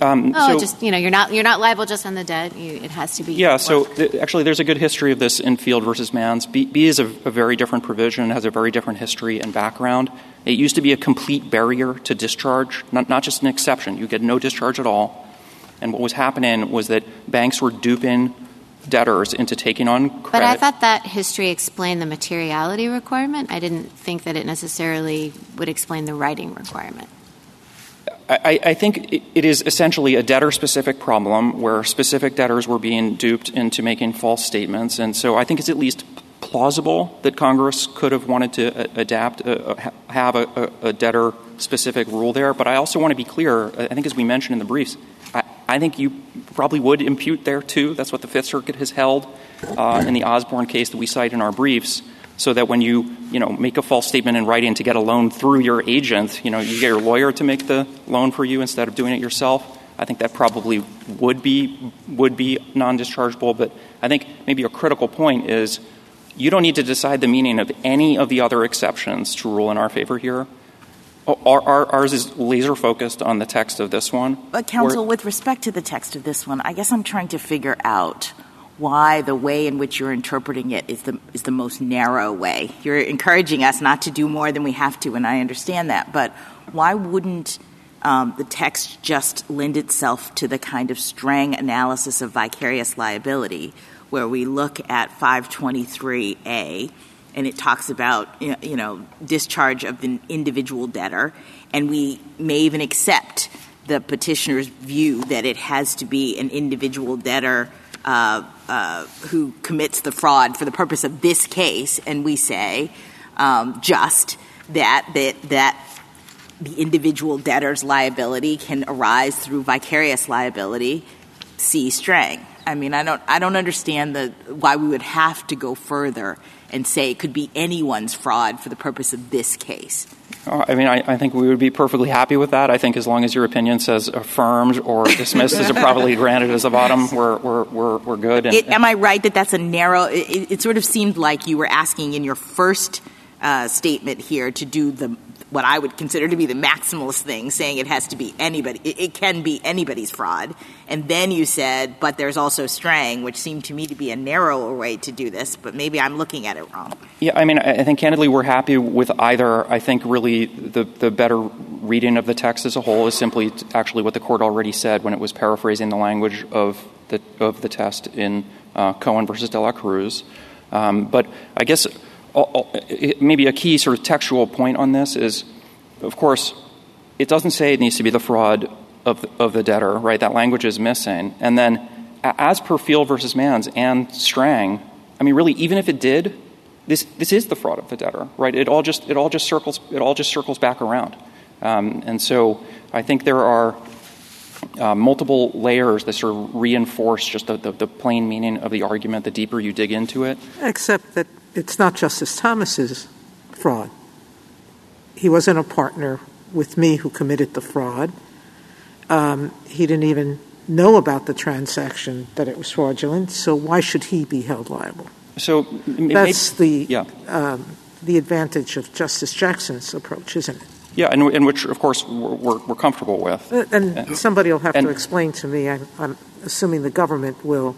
Um, oh, so- just you know, you're not you're not liable just on the debt. You, it has to be. Yeah, so th- actually, there's a good history of this in Field versus Mans. B, B is a, a very different provision, has a very different history and background. It used to be a complete barrier to discharge, not, not just an exception. You get no discharge at all. And what was happening was that banks were duping debtors into taking on credit. But I thought that history explained the materiality requirement. I didn't think that it necessarily would explain the writing requirement. I, I think it- is essentially a debtor specific problem where specific debtors were being duped into making false statements. And so I think it's at least plausible that Congress could have wanted to adapt, uh, have a, a, a debtor specific rule there. But I also want to be clear, I think as we mentioned in the briefs, I, think you probably would impute there too. That's what the Fifth Circuit has held uh, in the Osborne case that we cite in our briefs so that when you you know make a false statement in writing to get a loan through your agent, you know you get your lawyer to make the loan for you instead of doing it yourself. I think that probably would be would be non-dischargeable. But I think maybe a critical point is you don't need to decide the meaning of any of the other exceptions to rule in our favor here. Our, our, ours is laser focused on the text of this one. But, counsel, with respect to the text of this one, I guess I'm trying to figure out why the way in which you're interpreting it is the is the most narrow way. You're encouraging us not to do more than we have to, and I understand that. But why wouldn't um, the text just lend itself to the kind of Strang analysis of vicarious liability, where we look at 523A and it talks about you know discharge of the individual debtor, and we may even accept the petitioner's view that it has to be an individual debtor uh, uh, who commits the fraud for the purpose of this case, and we say um, just that that that the individual debtor's liability can arise through vicarious liability. See Strang. I mean, I don't I don't understand the why we would have to go further and say it could be anyone's fraud for the purpose of this case. Uh, I mean, I, I think we would be perfectly happy with that. I think as long as your opinion says affirmed or dismissed as a improperly granted as a bottom, we're, we're, we're, we're good. And, It, am I right that that's a narrow? It, it- it sort of seemed like you were asking in your first uh, statement here to do the what I would consider to be the maximalist thing, saying it has to be anybody. It, it can be anybody's fraud, and then you said, but there's also Strang, which seemed to me to be a narrower way to do this. But maybe I'm looking at it wrong. Yeah, I mean, I think candidly we're happy with either. I think really the, the better reading of the text as a whole is simply actually what the court already said when it was paraphrasing the language of the, of the test in uh, Cohen versus De La Cruz. Um, but I guess maybe a key sort of textual point on this is, of course, it doesn't say it needs to be the fraud of the, of the debtor, right? That language is missing. And then, as per Field versus Mans and Strang, I mean, really, even if it did, this this is the fraud of the debtor, right? It all just it all just circles it all just circles back around. Um, and so, I think there are uh, multiple layers that sort of reinforce just the, the, the plain meaning of the argument. The deeper you dig into it, Except that it's not Justice Thomas's fraud. He wasn't a partner with me who committed the fraud. Um, he didn't even know about the transaction that it was fraudulent. So why should he be held liable? so That's the yeah. um, the advantage of Justice Jackson's approach, isn't it? yeah, and, and which of course we're, we're, we're comfortable with. Uh, And somebody will have and- to explain to me. I'm, I'm assuming the government will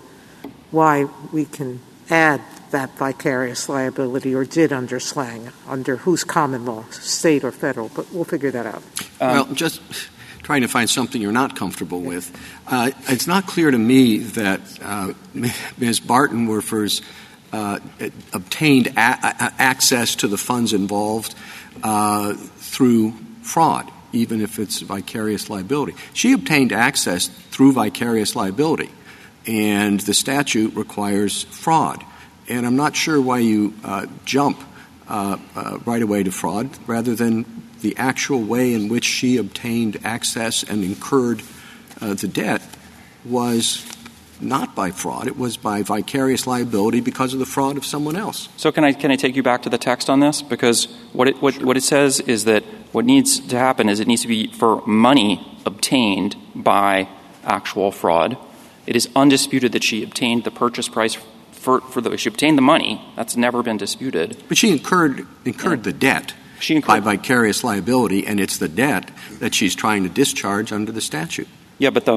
why we can add that vicarious liability or did under Strang under whose common law, state or federal. But we'll figure that out. well, just trying to find something you're not comfortable with. Uh, it's not clear to me that uh, Ms. Bartenwerfer uh, obtained a- a- access to the funds involved uh, through fraud, even if it's vicarious liability. She obtained access through vicarious liability, and the statute requires fraud. And I'm not sure why you uh, jump uh, uh, right away to fraud rather than the actual way in which she obtained access and incurred uh, the debt was not by fraud. It was by vicarious liability because of the fraud of someone else. So can I can I take you back to the text on this? Because what it what it says is that what needs to happen is it needs to be for money obtained by actual fraud. It is undisputed that she obtained the purchase price for, for the she obtained the money. That's never been disputed. But she incurred incurred yeah. the debt she incurred by vicarious liability, and it's the debt that she's trying to discharge under the statute. Yeah, but the,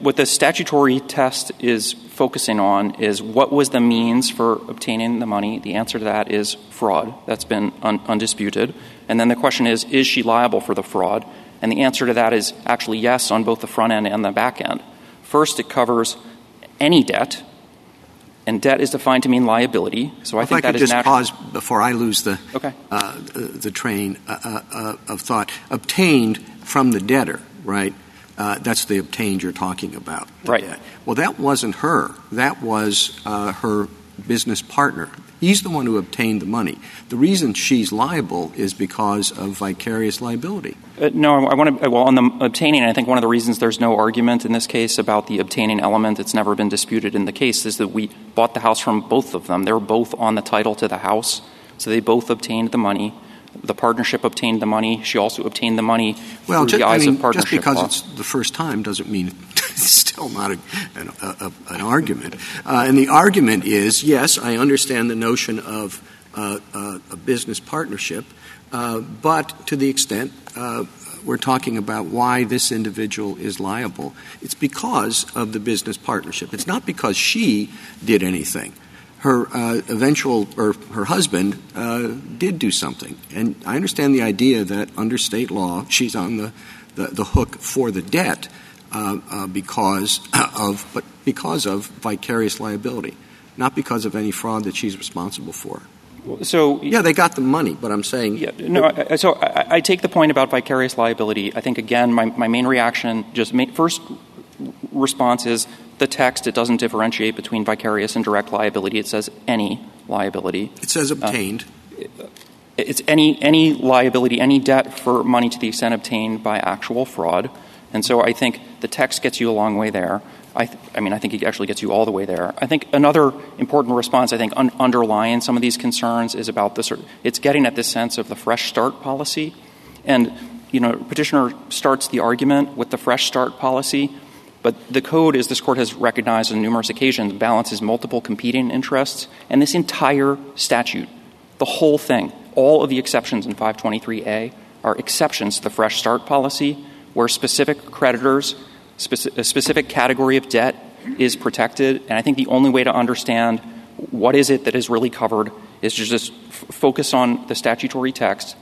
what the statutory test is focusing on is what was the means for obtaining the money. The answer to that is fraud. That's been un- undisputed. And then the question is, is she liable for the fraud? And the answer to that is actually yes on both the front end and the back end. First, it covers any debt, and debt is defined to mean liability. So I if think I that could is just pause before I lose the okay. uh, the train uh, uh, uh, of thought. Obtained from the debtor, right? Uh, that's the obtained you're talking about. Right. Debt. Well, that wasn't her. That was uh, her business partner. He's the one who obtained the money. The reason she's liable is because of vicarious liability. Uh, no, I want to. Well, on the obtaining, I think one of the reasons there's no argument in this case about the obtaining element that's never been disputed in the case is that we bought the house from both of them. They were both on the title to the house, so they both obtained the money. The partnership obtained the money. She also obtained the money well, through just, the eyes I mean, of partnership Just because it's the first time doesn't mean it's still not a, an, a, an, argument. Uh, and the argument is, yes, I understand the notion of uh, uh, a business partnership, uh, but to the extent uh, we're talking about why this individual is liable, it's because of the business partnership. It's not because she did anything her uh, eventual or her husband did do something. And I understand the idea that under state law, she's on the, the, the hook for the debt because of, but because of vicarious liability, not because of any fraud that she's responsible for. So yeah, they got the money, but I'm saying yeah, no. I, so I, I, take the point about vicarious liability. I think again, my, my main reaction, just ma- first response is the text, it doesn't differentiate between vicarious and direct liability. It says any liability. It says obtained. Uh, it's any, any liability, any debt for money to the extent obtained by actual fraud. And so I think the text gets you a long way there. I, th- I mean, I think it actually gets you all the way there. I think another important response, I think, un- underlying some of these concerns is about this. It's getting at this sense of the fresh start policy. And, you know, petitioner starts the argument with the fresh start policy but the code, as this court has recognized on numerous occasions, balances multiple competing interests. And this entire statute, the whole thing, all of the exceptions in 523A are exceptions to the fresh start policy where specific creditors, speci- a specific category of debt is protected. And I think the only way to understand what is it that is really covered is to just f- focus on the statutory text.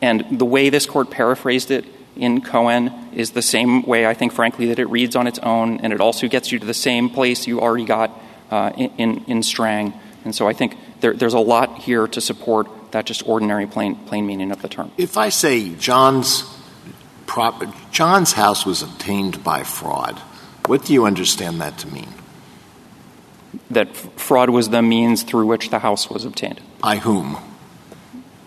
And the way this court paraphrased it in Cohen is the same way, I think, frankly, that it reads on its own, and it also gets you to the same place you already got uh, in, in, in, Strang. And so I think there, there's a lot here to support that just ordinary plain, plain meaning of the term. If I say John's, prop, John's house was obtained by fraud, what do you understand that to mean? That f- fraud was the means through which the house was obtained. By whom?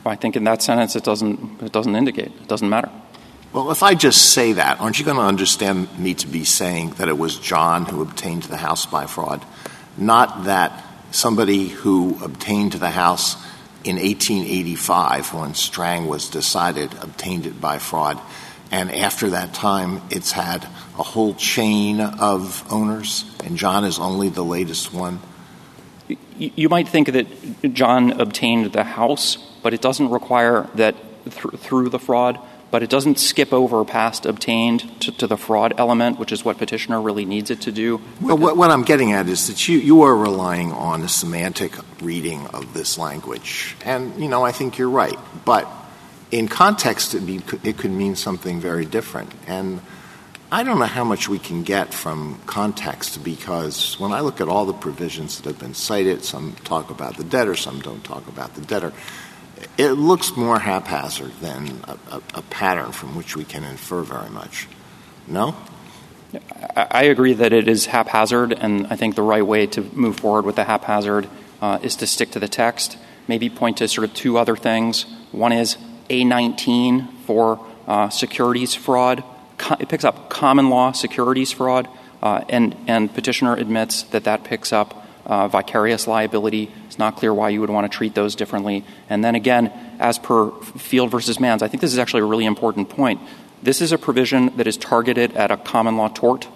I think in that sentence it doesn't, it doesn't indicate. It doesn't matter. Well, if I just say that, aren't you going to understand me to be saying that it was John who obtained the house by fraud, not that somebody who obtained the house in 1885 when Strang was decided obtained it by fraud, and after that time it's had a whole chain of owners, and John is only the latest one? You might think that John obtained the house, but it doesn't require that th- through the fraud but it doesn't skip over past obtained to, the fraud element, which is what petitioner really needs it to do. Well, what, what I'm getting at is that you, you are relying on a semantic reading of this language. And, you know, I think you're right. But in context, it, be, it could mean something very different. And I don't know how much we can get from context because when I look at all the provisions that have been cited, some talk about the debtor, some don't talk about the debtor. It looks more haphazard than a, a, a pattern from which we can infer very much. No? I agree that it is haphazard, and I think the right way to move forward with the haphazard uh, is to stick to the text. Maybe point to sort of two other things. One is A19 for uh, securities fraud. It picks up common law securities fraud, uh, and, and petitioner admits that that picks up uh, vicarious liability. It's not clear why you would want to treat those differently. And then again, as per Field versus Mans, I think this is actually a really important point. This is a provision that is targeted at a common law tort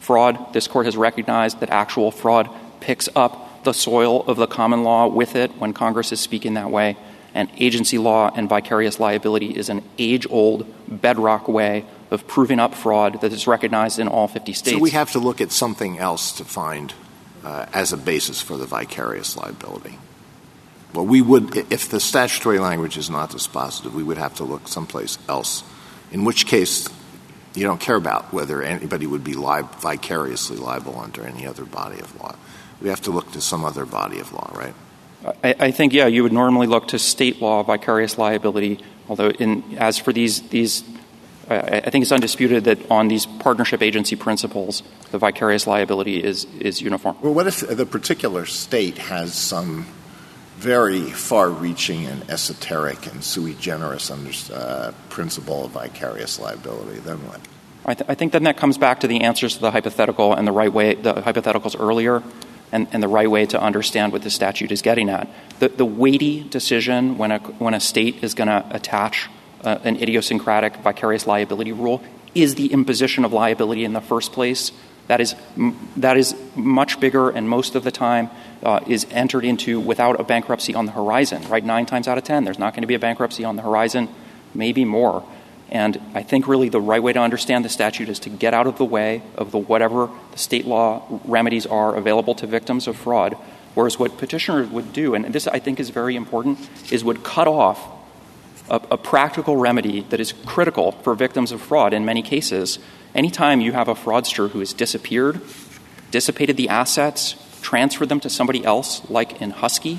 fraud. This court has recognized that actual fraud picks up the soil of the common law with it when Congress is speaking that way. And agency law and vicarious liability is an age old bedrock way of proving up fraud that is recognized in all 50 states. So we have to look at something else to find uh, as a basis for the vicarious liability. Well, we would, if the statutory language is not dispositive, we would have to look someplace else in which case you don't care about whether anybody would be li- vicariously liable under any other body of law. We have to look to some other body of law, right? I, I think, yeah, you would normally look to state law vicarious liability, although in, as for these, these I, I think it's undisputed that on these partnership agency principles, the vicarious liability is, is uniform. Well, what if the particular state has some very far-reaching and esoteric and sui generis under, uh, principle of vicarious liability. Then what? I, th- I, think then that comes back to the answers to the hypothetical and the right way, the hypotheticals earlier, and, and the right way to understand what the statute is getting at. The, the weighty decision when a, when a state is going to attach uh, an idiosyncratic vicarious liability rule is the imposition of liability in the first place. That is, that is much bigger and most of the time uh, is entered into without a bankruptcy on the horizon, right? Nine times out of ten, there's not going to be a bankruptcy on the horizon, maybe more. And I think really the right way to understand the statute is to get out of the way of the whatever the state law remedies are available to victims of fraud. Whereas what petitioners would do, and this I think is very important, is would cut off a, a practical remedy that is critical for victims of fraud in many cases. Anytime you have a fraudster who has disappeared, dissipated the assets, transferred them to somebody else, like in Husky,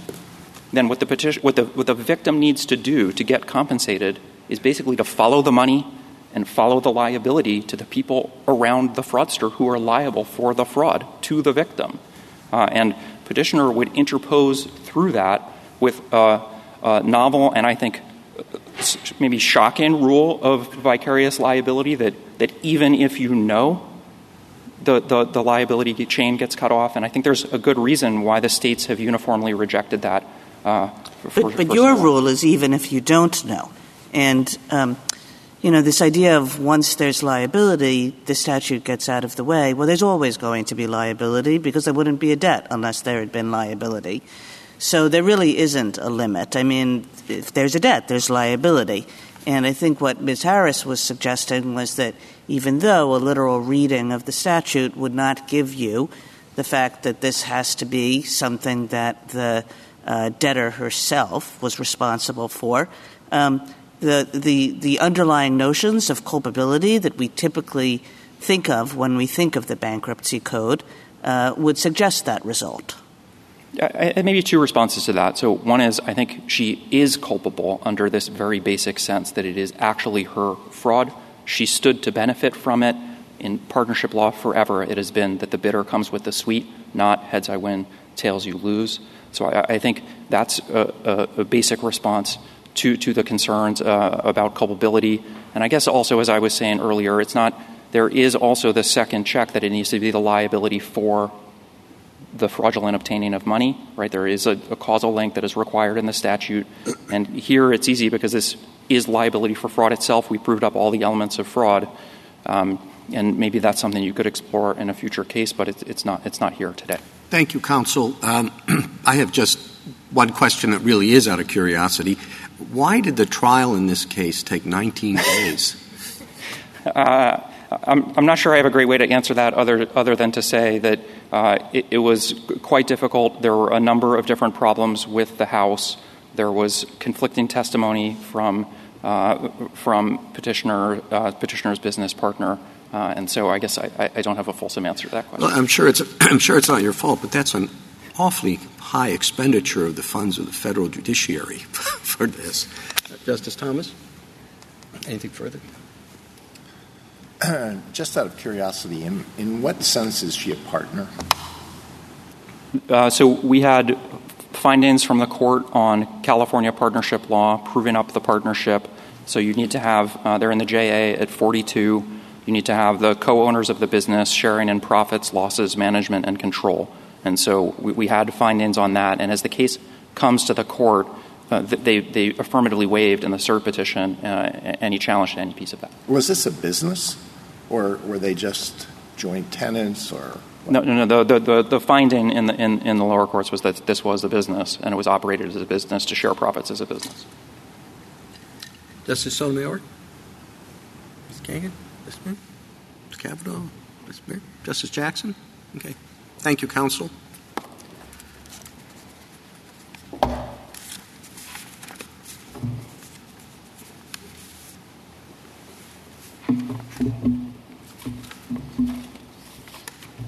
then what the, petition, what, the, what the victim needs to do to get compensated is basically to follow the money and follow the liability to the people around the fraudster who are liable for the fraud to the victim. Uh, and petitioner would interpose through that with a, a novel and I think maybe shocking rule of vicarious liability that, that even if you know the, the, the, liability chain gets cut off. And I think there's a good reason why the states have uniformly rejected that. Uh, for, but, but your rule is even if you don't know. And, um, you know, this idea of once there's liability, the statute gets out of the way. Well, there's always going to be liability because there wouldn't be a debt unless there had been liability. So there really isn't a limit. I mean, if there's a debt, there's liability. And I think what Ms. Harris was suggesting was that even though a literal reading of the statute would not give you the fact that this has to be something that the uh, debtor herself was responsible for, um, the, the, the underlying notions of culpability that we typically think of when we think of the bankruptcy code uh, would suggest that result. Maybe two responses to that. So one is I think she is culpable under this very basic sense that it is actually her fraud. She stood to benefit from it. In partnership law forever, it has been that the bitter comes with the sweet, not heads I win, tails you lose. So I, think that's a, basic response to, to the concerns uh, about culpability. And I guess also, as I was saying earlier, it's not there is also the second check that it needs to be the liability for the fraudulent obtaining of money, right? There is a, a, causal link that is required in the statute. And here it's easy because this is liability for fraud itself. We proved up all the elements of fraud. Um, and maybe that's something you could explore in a future case, but it's, it's not, it's not here today. Thank you, counsel. Um, I have just one question that really is out of curiosity. Why did the trial in this case take 19 days? Uh, I'm, I'm, not sure I have a great way to answer that other, other than to say that uh, it, it, was quite difficult. There were a number of different problems with the House. There was conflicting testimony from, uh, from petitioner, uh, petitioner's business partner. Uh, and so I guess I, I, don't have a fulsome answer to that I'm sure it's I'm sure it's not your fault, but that's an awfully high expenditure of the funds of the federal judiciary for this. Justice Thomas, anything further? Just out of curiosity, in, in what sense is she a partner? Uh, so we had findings from the court on California partnership law proving up the partnership. So you need to have, uh, they're in the JA at 42. You need to have the co owners of the business sharing in profits, losses, management, and control. And so we, we had findings on that. And as the case comes to the court, uh, they, they affirmatively waived in the cert petition uh, any challenge to any piece of that. Was this a business, or were they just joint tenants, or no, no, no. The, the, the finding in the, in, in the lower courts was that this was a business and it was operated as a business to share profits as a business. Justice Sotomayor? Ms. Kagan? Ms. Smith? Ms. Kavanaugh? Ms. Smith? Justice Jackson? Okay. Thank you, counsel.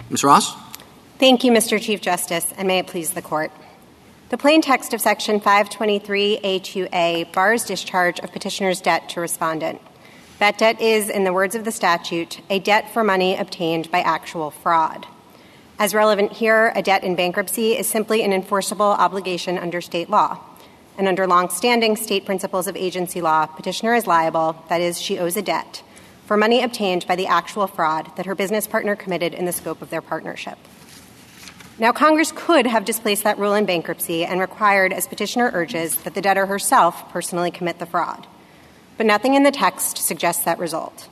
Ms. Ross? Thank you, Mr. Chief Justice, and may it please the Court. The plain text of Section 523A2A bars discharge of petitioner's debt to respondent. That debt is, in the words of the statute, a debt for money obtained by actual fraud. As relevant here, a debt in bankruptcy is simply an enforceable obligation under state law. And under longstanding state principles of agency law, petitioner is liable, that is, she owes a debt, for money obtained by the actual fraud that her business partner committed in the scope of their partnership. Now, Congress could have displaced that rule in bankruptcy and required, as petitioner urges, that the debtor herself personally commit the fraud. But nothing in the text suggests that result.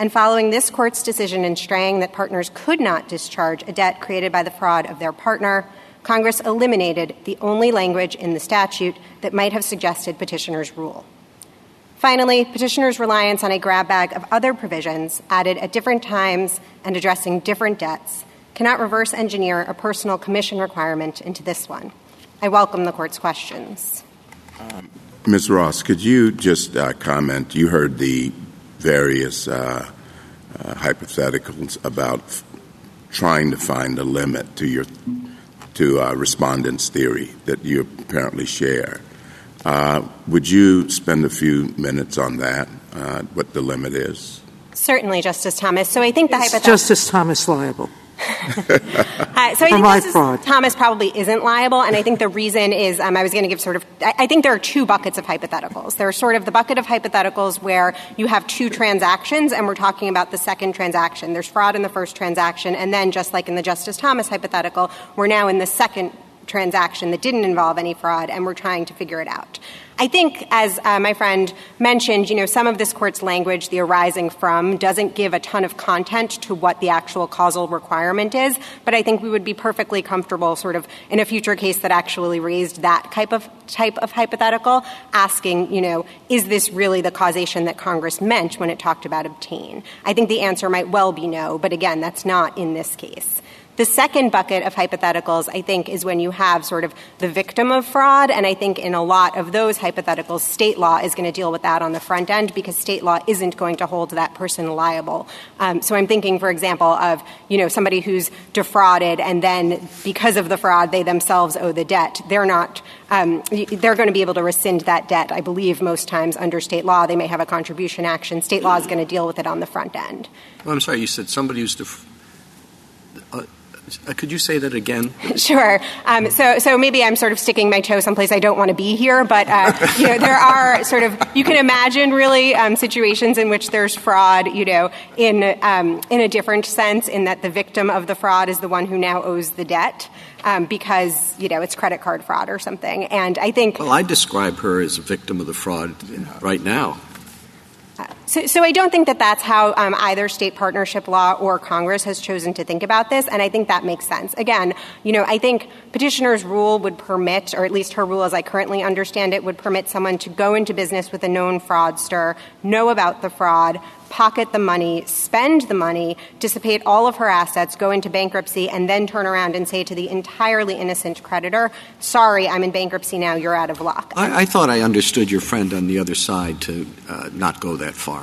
And following this court's decision in Strang that partners could not discharge a debt created by the fraud of their partner, Congress eliminated the only language in the statute that might have suggested petitioner's rule. Finally, petitioners' reliance on a grab bag of other provisions added at different times and addressing different debts cannot reverse engineer a personal commission requirement into this one. I welcome the court's questions. Um, Ms. Ross, could you just uh, comment? You heard the various uh, uh, hypotheticals about f- trying to find a limit to your to uh, respondents' theory that you apparently share. Uh, would you spend a few minutes on that, uh, what the limit is? Certainly, Justice Thomas. So I think the hypothetical. Justice Thomas liable. uh, so I think Justice fraud. Thomas probably isn't liable, and I think the reason is um, I was going to give sort of. I, I, think there are two buckets of hypotheticals. There's sort of the bucket of hypotheticals where you have two transactions, and we're talking about the second transaction. There's fraud in the first transaction, and then just like in the Justice Thomas hypothetical, we're now in the second transaction that didn't involve any fraud, and we're trying to figure it out. I think, as uh, my friend mentioned, you know, some of this court's language, the arising from, doesn't give a ton of content to what the actual causal requirement is, but I think we would be perfectly comfortable sort of in a future case that actually raised that type of type of hypothetical, asking, you know, is this really the causation that Congress meant when it talked about obtain? I think the answer might well be no, but again, that's not in this case. The second bucket of hypotheticals, I think, is when you have sort of the victim of fraud. And I think in a lot of those hypotheticals, state law is going to deal with that on the front end because state law isn't going to hold that person liable. Um, so I'm thinking, for example, of, you know, somebody who's defrauded and then because of the fraud, they themselves owe the debt. They're not, um, they're going to be able to rescind that debt, I believe, most times under state law. They may have a contribution action. State law is going to deal with it on the front end. Well, I'm sorry, you said somebody who's def- uh, could you say that again? Sure. Um, so, so maybe I'm sort of sticking my toe someplace I don't want to be here, but uh, you know, there are sort of you can imagine really um, situations in which there's fraud. You know, in um, in a different sense, in that the victim of the fraud is the one who now owes the debt. Um, because you know it's credit card fraud or something, and I think. Well, I describe her as a victim of the fraud right now. So, so, I don't think that that's how um, either state partnership law or Congress has chosen to think about this, and I think that makes sense. Again, you know, I think petitioner's rule would permit, or at least her rule as I currently understand it, would permit someone to go into business with a known fraudster, know about the fraud, pocket the money, spend the money, dissipate all of her assets, go into bankruptcy, and then turn around and say to the entirely innocent creditor, sorry, I'm in bankruptcy now, you're out of luck. I, I thought I understood your friend on the other side to uh, not go that far.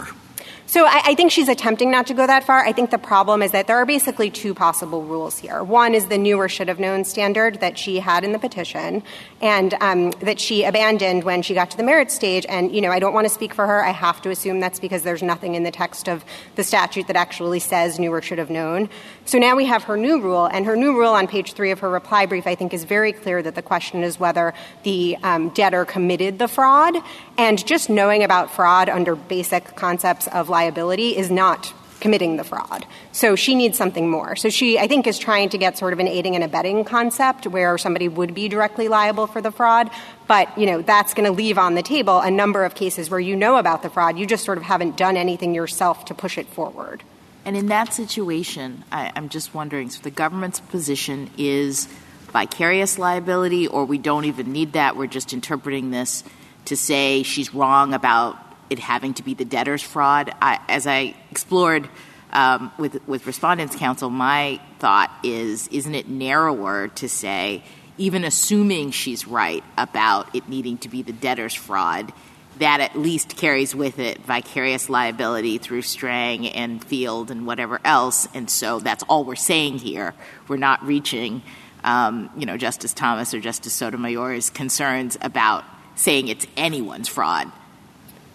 So I, I, think she's attempting not to go that far. I think the problem is that there are basically two possible rules here. One is the knew or should have known standard that she had in the petition and um, that she abandoned when she got to the merit stage. And, you know, I don't want to speak for her. I have to assume that's because there's nothing in the text of the statute that actually says knew or should have known. So now we have her new rule, and her new rule on page three of her reply brief, I think, is very clear that the question is whether the um, debtor committed the fraud. And just knowing about fraud under basic concepts of liability is not committing the fraud. So she needs something more. So she, I think, is trying to get sort of an aiding and abetting concept where somebody would be directly liable for the fraud. But, you know, that's going to leave on the table a number of cases where you know about the fraud. You just sort of haven't done anything yourself to push it forward. And in that situation, I, am just wondering so the government's position is vicarious liability, or we don't even need that. We're just interpreting this to say she's wrong about it having to be the debtor's fraud. As I explored um, with, with Respondents' Counsel, my thought is isn't it narrower to say, even assuming she's right about it needing to be the debtor's fraud, that at least carries with it vicarious liability through Strang and Field and whatever else. And so that's all we're saying here. We're not reaching, um, you know, Justice Thomas or Justice Sotomayor's concerns about saying it's anyone's fraud.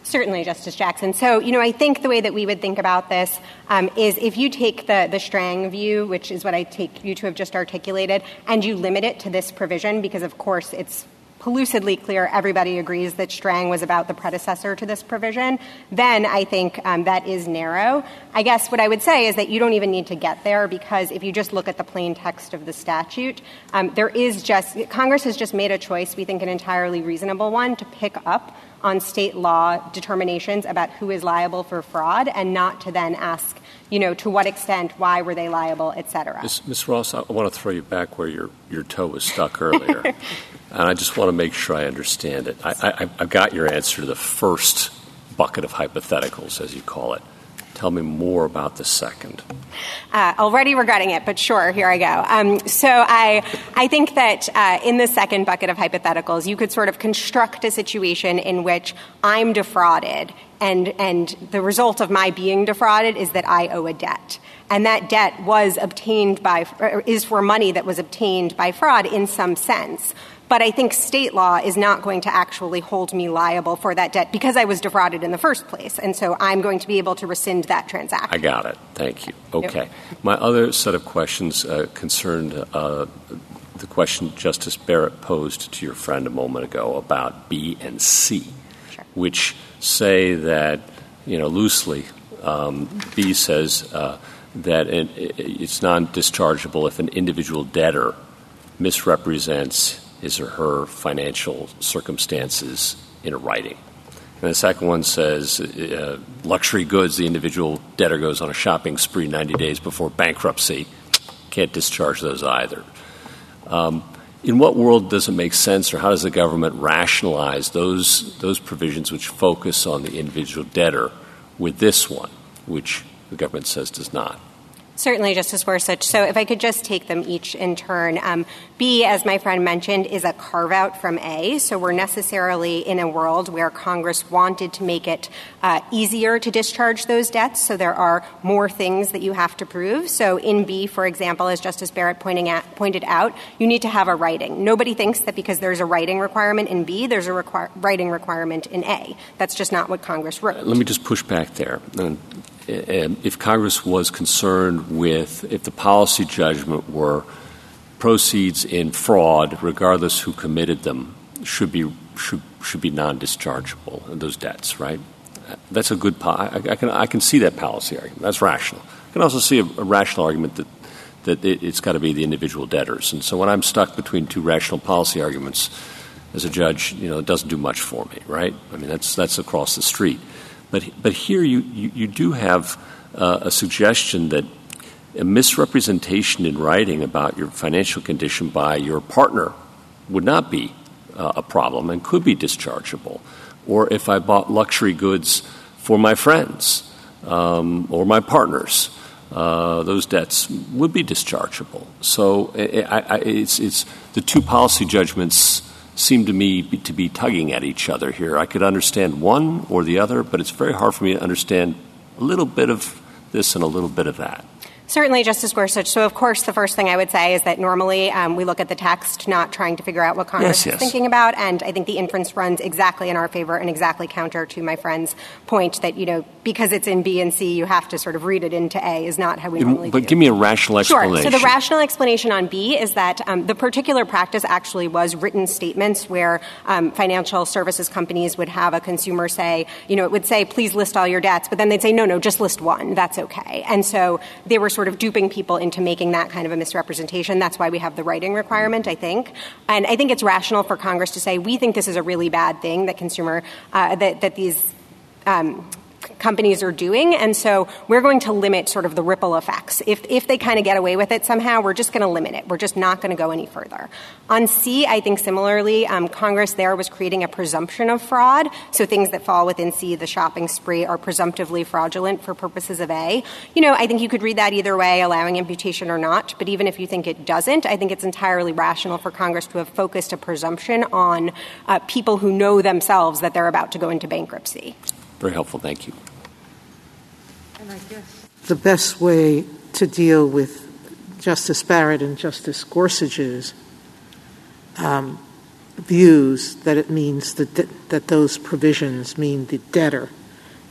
Certainly, Justice Jackson. So, you know, I think the way that we would think about this um, is if you take the, the Strang view, which is what I take you to have just articulated, and you limit it to this provision, because of course it's pellucidly clear everybody agrees that Strang was about the predecessor to this provision, then I think um, that is narrow. I guess what I would say is that you don't even need to get there because if you just look at the plain text of the statute, um, there is just, Congress has just made a choice, we think an entirely reasonable one, to pick up on state law determinations about who is liable for fraud and not to then ask you know, to what extent, why were they liable, et cetera. Ms. Ms. Ross, I want to throw you back where your, your toe was stuck earlier. and I just want to make sure I understand it. I, I, I've got your answer to the first bucket of hypotheticals, as you call it. Tell me more about the second. Uh, already regretting it, but sure, here I go. Um, so I, I think that uh, in the second bucket of hypotheticals, you could sort of construct a situation in which I'm defrauded, and, and the result of my being defrauded is that I owe a debt. And that debt was obtained by, is for money that was obtained by fraud in some sense. But I think state law is not going to actually hold me liable for that debt because I was defrauded in the first place. And so I'm going to be able to rescind that transaction. I got it. Thank you. Okay. Yep. My other set of questions uh, concerned uh, the question Justice Barrett posed to your friend a moment ago about B and C, sure. which say that, you know, loosely, um, B says uh, that it, it's non dischargeable if an individual debtor misrepresents his or her financial circumstances in a writing. And the second one says uh, luxury goods, the individual debtor goes on a shopping spree 90 days before bankruptcy. Can't discharge those either. Um, in what world does it make sense, or how does the government rationalize those, those provisions which focus on the individual debtor with this one, which the government says does not? Certainly, Justice Gorsuch. So if I could just take them each in turn. Um, B, as my friend mentioned, is a carve out from A. So we're necessarily in a world where Congress wanted to make it uh, easier to discharge those debts. So there are more things that you have to prove. So in B, for example, as Justice Barrett pointing at, pointed out, you need to have a writing. Nobody thinks that because there's a writing requirement in B, there's a requir- writing requirement in A. That's just not what Congress wrote. Let me just push back there if Congress was concerned with if the policy judgment were proceeds in fraud, regardless who committed them, should be should should be non-dischargeable those debts, right? That's a good. Po- I, I, can I can see that policy argument. That's rational. I can also see a, a rational argument that that it, it's got to be the individual debtors. And so when I'm stuck between two rational policy arguments, as a judge, you know, it doesn't do much for me, right? I mean, that's that's across the street. But, but here you, you, you do have uh, a suggestion that a misrepresentation in writing about your financial condition by your partner would not be uh, a problem and could be dischargeable. Or if I bought luxury goods for my friends um, or my partners, uh, those debts would be dischargeable. So it, I, it's, it's the two policy judgments seem to me to be tugging at each other here. I could understand one or the other, but it's very hard for me to understand a little bit of this and a little bit of that. Certainly, Justice Gorsuch. So, of course, the first thing I would say is that normally um, we look at the text, not trying to figure out what Congress yes, yes. is thinking about. And I think the inference runs exactly in our favor and exactly counter to my friend's point that, you know, because it's in B and C, you have to sort of read it into A is not how we normally but do. give me a rational explanation. Sure. So the rational explanation on B is that um, the particular practice actually was written statements where um, financial services companies would have a consumer say, you know, it would say, please list all your debts, but then they'd say, no, no, just list one. That's okay. And so they were sort of duping people into making that kind of a misrepresentation. That's why we have the writing requirement, I think. And I think it's rational for Congress to say, we think this is a really bad thing that consumer, uh, that, that these um, companies are doing. And so we're going to limit sort of the ripple effects. If, if they kind of get away with it somehow, we're just going to limit it. We're just not going to go any further. On C, I think similarly, um, Congress there was creating a presumption of fraud. So things that fall within C, the shopping spree, are presumptively fraudulent for purposes of A. You know, I think you could read that either way, allowing imputation or not. But even if you think it doesn't, I think it's entirely rational for Congress to have focused a presumption on uh, people who know themselves that they're about to go into bankruptcy. Very helpful. Thank you. And I guess the best way to deal with Justice Barrett and Justice Gorsuch's um, views that it means that, that those provisions mean the debtor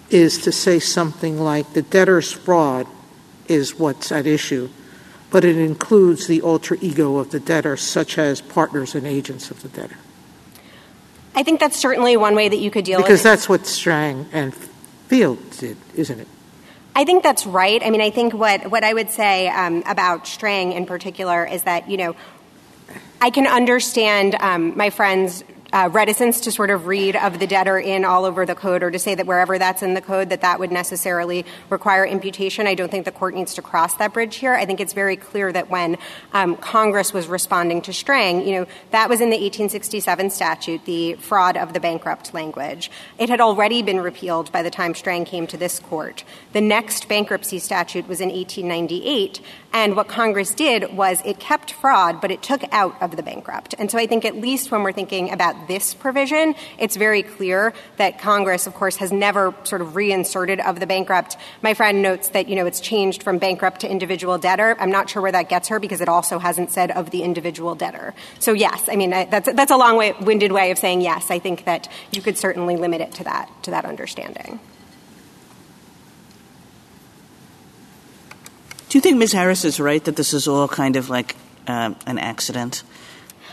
is to say something like the debtor's fraud is what's at issue, but it includes the alter ego of the debtor, such as partners and agents of the debtor. I think that's certainly one way that you could deal because with it. Because that's what Strang and Field did, isn't it? I think that's right. I mean, I think what, what I would say um, about Strang in particular is that, you know, I can understand um, my friends uh, reticence to sort of read of the debtor in all over the code or to say that wherever that's in the code that that would necessarily require imputation. I don't think the court needs to cross that bridge here. I think it's very clear that when um, Congress was responding to Strang, you know, that was in the 1867 statute, the fraud of the bankrupt language. It had already been repealed by the time Strang came to this court. The next bankruptcy statute was in 1898, and what Congress did was it kept fraud, but it took out of the bankrupt. And so I think at least when we're thinking about this provision, it's very clear that Congress, of course, has never sort of reinserted of the bankrupt. My friend notes that, you know, it's changed from bankrupt to individual debtor. I'm not sure where that gets her because it also hasn't said of the individual debtor. So yes, I mean, that's, that's a long-winded way of saying yes. I think that you could certainly limit it to that, to that understanding. Do you think Ms. Harris is right that this is all kind of like uh, an accident?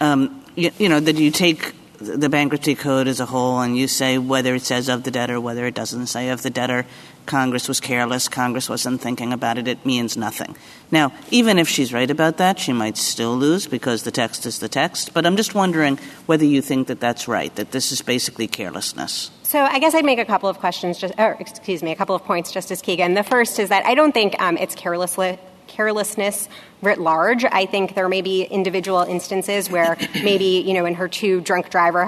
Um, you, you, know, that you take the bankruptcy code as a whole and you say whether it says of the debtor, whether it doesn't say of the debtor, Congress was careless, Congress wasn't thinking about it, it means nothing. Now, even if she's right about that, she might still lose because the text is the text, but I'm just wondering whether you think that that's right, that this is basically carelessness. So I guess I'd make a couple of questions, just, or excuse me, a couple of points, Justice Kagan. The first is that I don't think um, it's carelessly carelessness writ large. I think there may be individual instances where maybe, you know, in her two drunk driver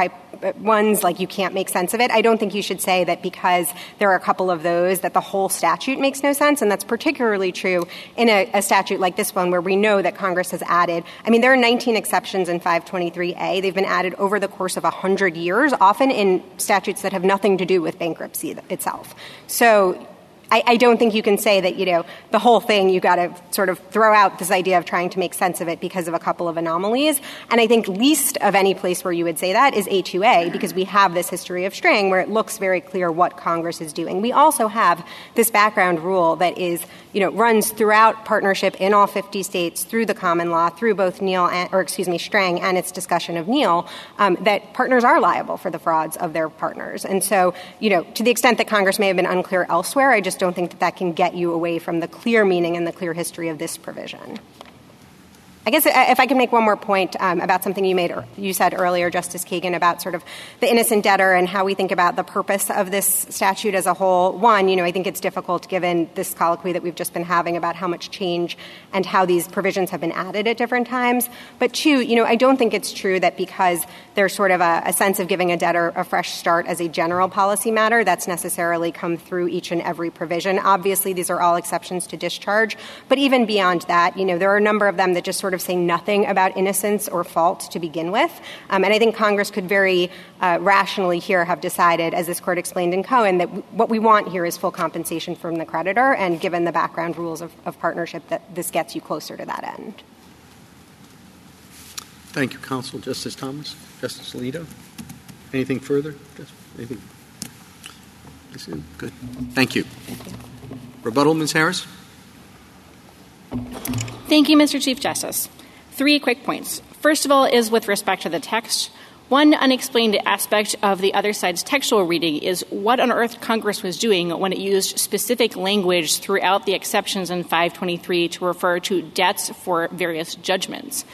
ones, like you can't make sense of it. I don't think you should say that because there are a couple of those that the whole statute makes no sense. And that's particularly true in a, a statute like this one where we know that Congress has added, I mean, there are 19 exceptions in 523A. They've been added over the course of 100 years, often in statutes that have nothing to do with bankruptcy itself. So I, I don't think you can say that, you know, the whole thing, you've got to sort of throw out this idea of trying to make sense of it because of a couple of anomalies. And I think least of any place where you would say that is A2A because we have this history of Strang where it looks very clear what Congress is doing. We also have this background rule that is, you know, runs throughout partnership in all 50 states through the common law, through both Neal and, or excuse me, Strang and its discussion of Neal, um, that partners are liable for the frauds of their partners. And so, you know, to the extent that Congress may have been unclear elsewhere, I just don't think that that can get you away from the clear meaning and the clear history of this provision. I guess if I can make one more point um, about something you made, you said earlier, Justice Kagan, about sort of the innocent debtor and how we think about the purpose of this statute as a whole. One, you know, I think it's difficult given this colloquy that we've just been having about how much change and how these provisions have been added at different times. But two, you know, I don't think it's true that because there's sort of a, a sense of giving a debtor a fresh start as a general policy matter, that's necessarily come through each and every provision. Obviously, these are all exceptions to discharge, but even beyond that, you know, there are a number of them that just sort of of say nothing about innocence or fault to begin with. Um, and I think Congress could very uh, rationally here have decided, as this court explained in Cohen, that w- what we want here is full compensation from the creditor. And given the background rules of, of partnership, that this gets you closer to that end. Thank you, Counsel. Justice Thomas? Justice Alito? Anything further? Anything? Good. Thank you. Rebuttal, Ms. Harris? Thank you, Mr. Chief Justice. Three quick points. First of all is with respect to the text. One unexplained aspect of the other side's textual reading is what on earth Congress was doing when it used specific language throughout the exceptions in 523 to refer to debts for various judgments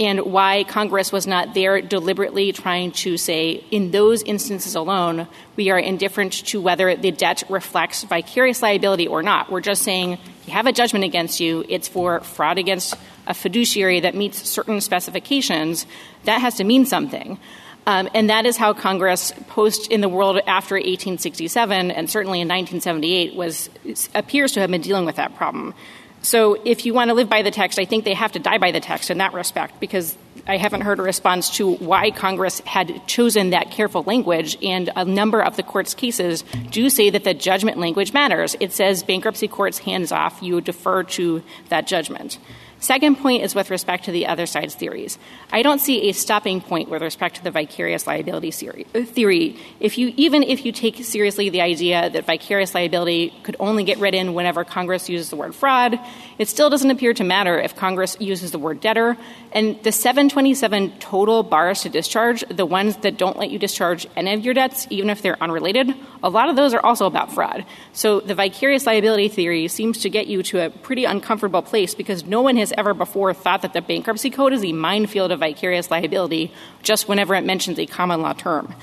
and why Congress was not there deliberately trying to say, in those instances alone, we are indifferent to whether the debt reflects vicarious liability or not. We're just saying, you have a judgment against you, it's for fraud against a fiduciary that meets certain specifications, that has to mean something. Um, and that is how Congress, post in the world after 1867 and certainly in 1978, was appears to have been dealing with that problem. So if you want to live by the text, I think they have to die by the text in that respect, because I haven't heard a response to why Congress had chosen that careful language. And a number of the court's cases do say that the judgment language matters. It says bankruptcy courts hands off, you defer to that judgment. Second point is with respect to the other side's theories. I don't see a stopping point with respect to the vicarious liability theory. If you, even if you take seriously the idea that vicarious liability could only get written whenever Congress uses the word fraud, it still doesn't appear to matter if Congress uses the word debtor. And the 727 total bars to discharge, the ones that don't let you discharge any of your debts, even if they're unrelated, a lot of those are also about fraud. So the vicarious liability theory seems to get you to a pretty uncomfortable place because no one has ever before thought that the bankruptcy code is a minefield of vicarious liability just whenever it mentions a common law term.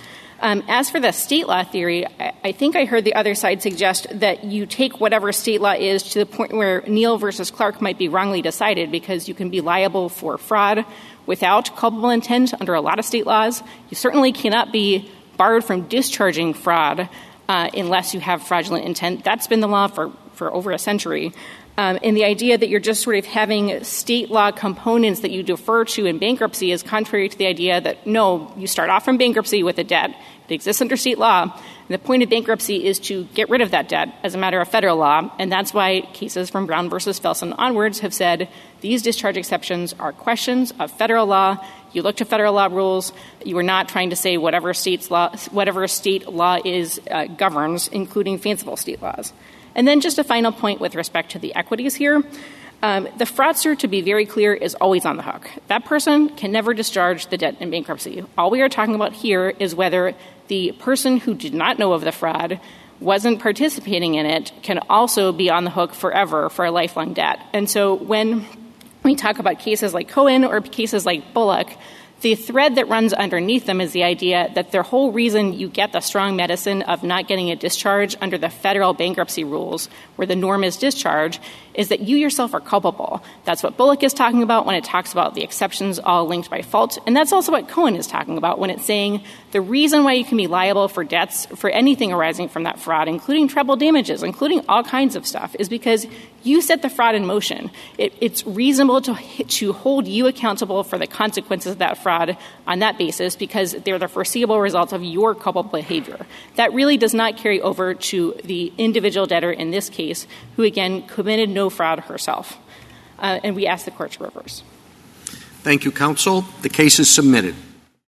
Um, as for the state law theory, I, think I heard the other side suggest that you take whatever state law is to the point where Neal versus Clark might be wrongly decided because you can be liable for fraud without culpable intent under a lot of state laws. You certainly cannot be barred from discharging fraud uh, unless you have fraudulent intent. That's been the law for, for over a century. Um, and the idea that you're just sort of having state law components that you defer to in bankruptcy is contrary to the idea that no, you start off from bankruptcy with a debt. It exists under state law. And the point of bankruptcy is to get rid of that debt as a matter of federal law. And that's why cases from Brown versus Felsen onwards have said these discharge exceptions are questions of federal law. You look to federal law rules. You are not trying to say whatever state's law, whatever state law is uh, governs, including fanciful state laws. And then just a final point with respect to the equities here. Um, the fraudster, to be very clear, is always on the hook. That person can never discharge the debt in bankruptcy. All we are talking about here is whether the person who did not know of the fraud wasn't participating in it can also be on the hook forever for a lifelong debt. And so when we talk about cases like Cohen or cases like Bullock, the thread that runs underneath them is the idea that the whole reason you get the strong medicine of not getting a discharge under the federal bankruptcy rules, where the norm is discharge, is that you yourself are culpable. That's what Bullock is talking about when it talks about the exceptions all linked by fault. And that's also what Cohen is talking about when it's saying the reason why you can be liable for debts for anything arising from that fraud, including treble damages, including all kinds of stuff, is because you set the fraud in motion. It, it's reasonable to, to hold you accountable for the consequences of that fraud on that basis because they're the foreseeable results of your culpable behavior. That really does not carry over to the individual debtor in this case, who again committed no fraud herself. Uh, and we ask the court to reverse. Thank you, counsel. The case is submitted.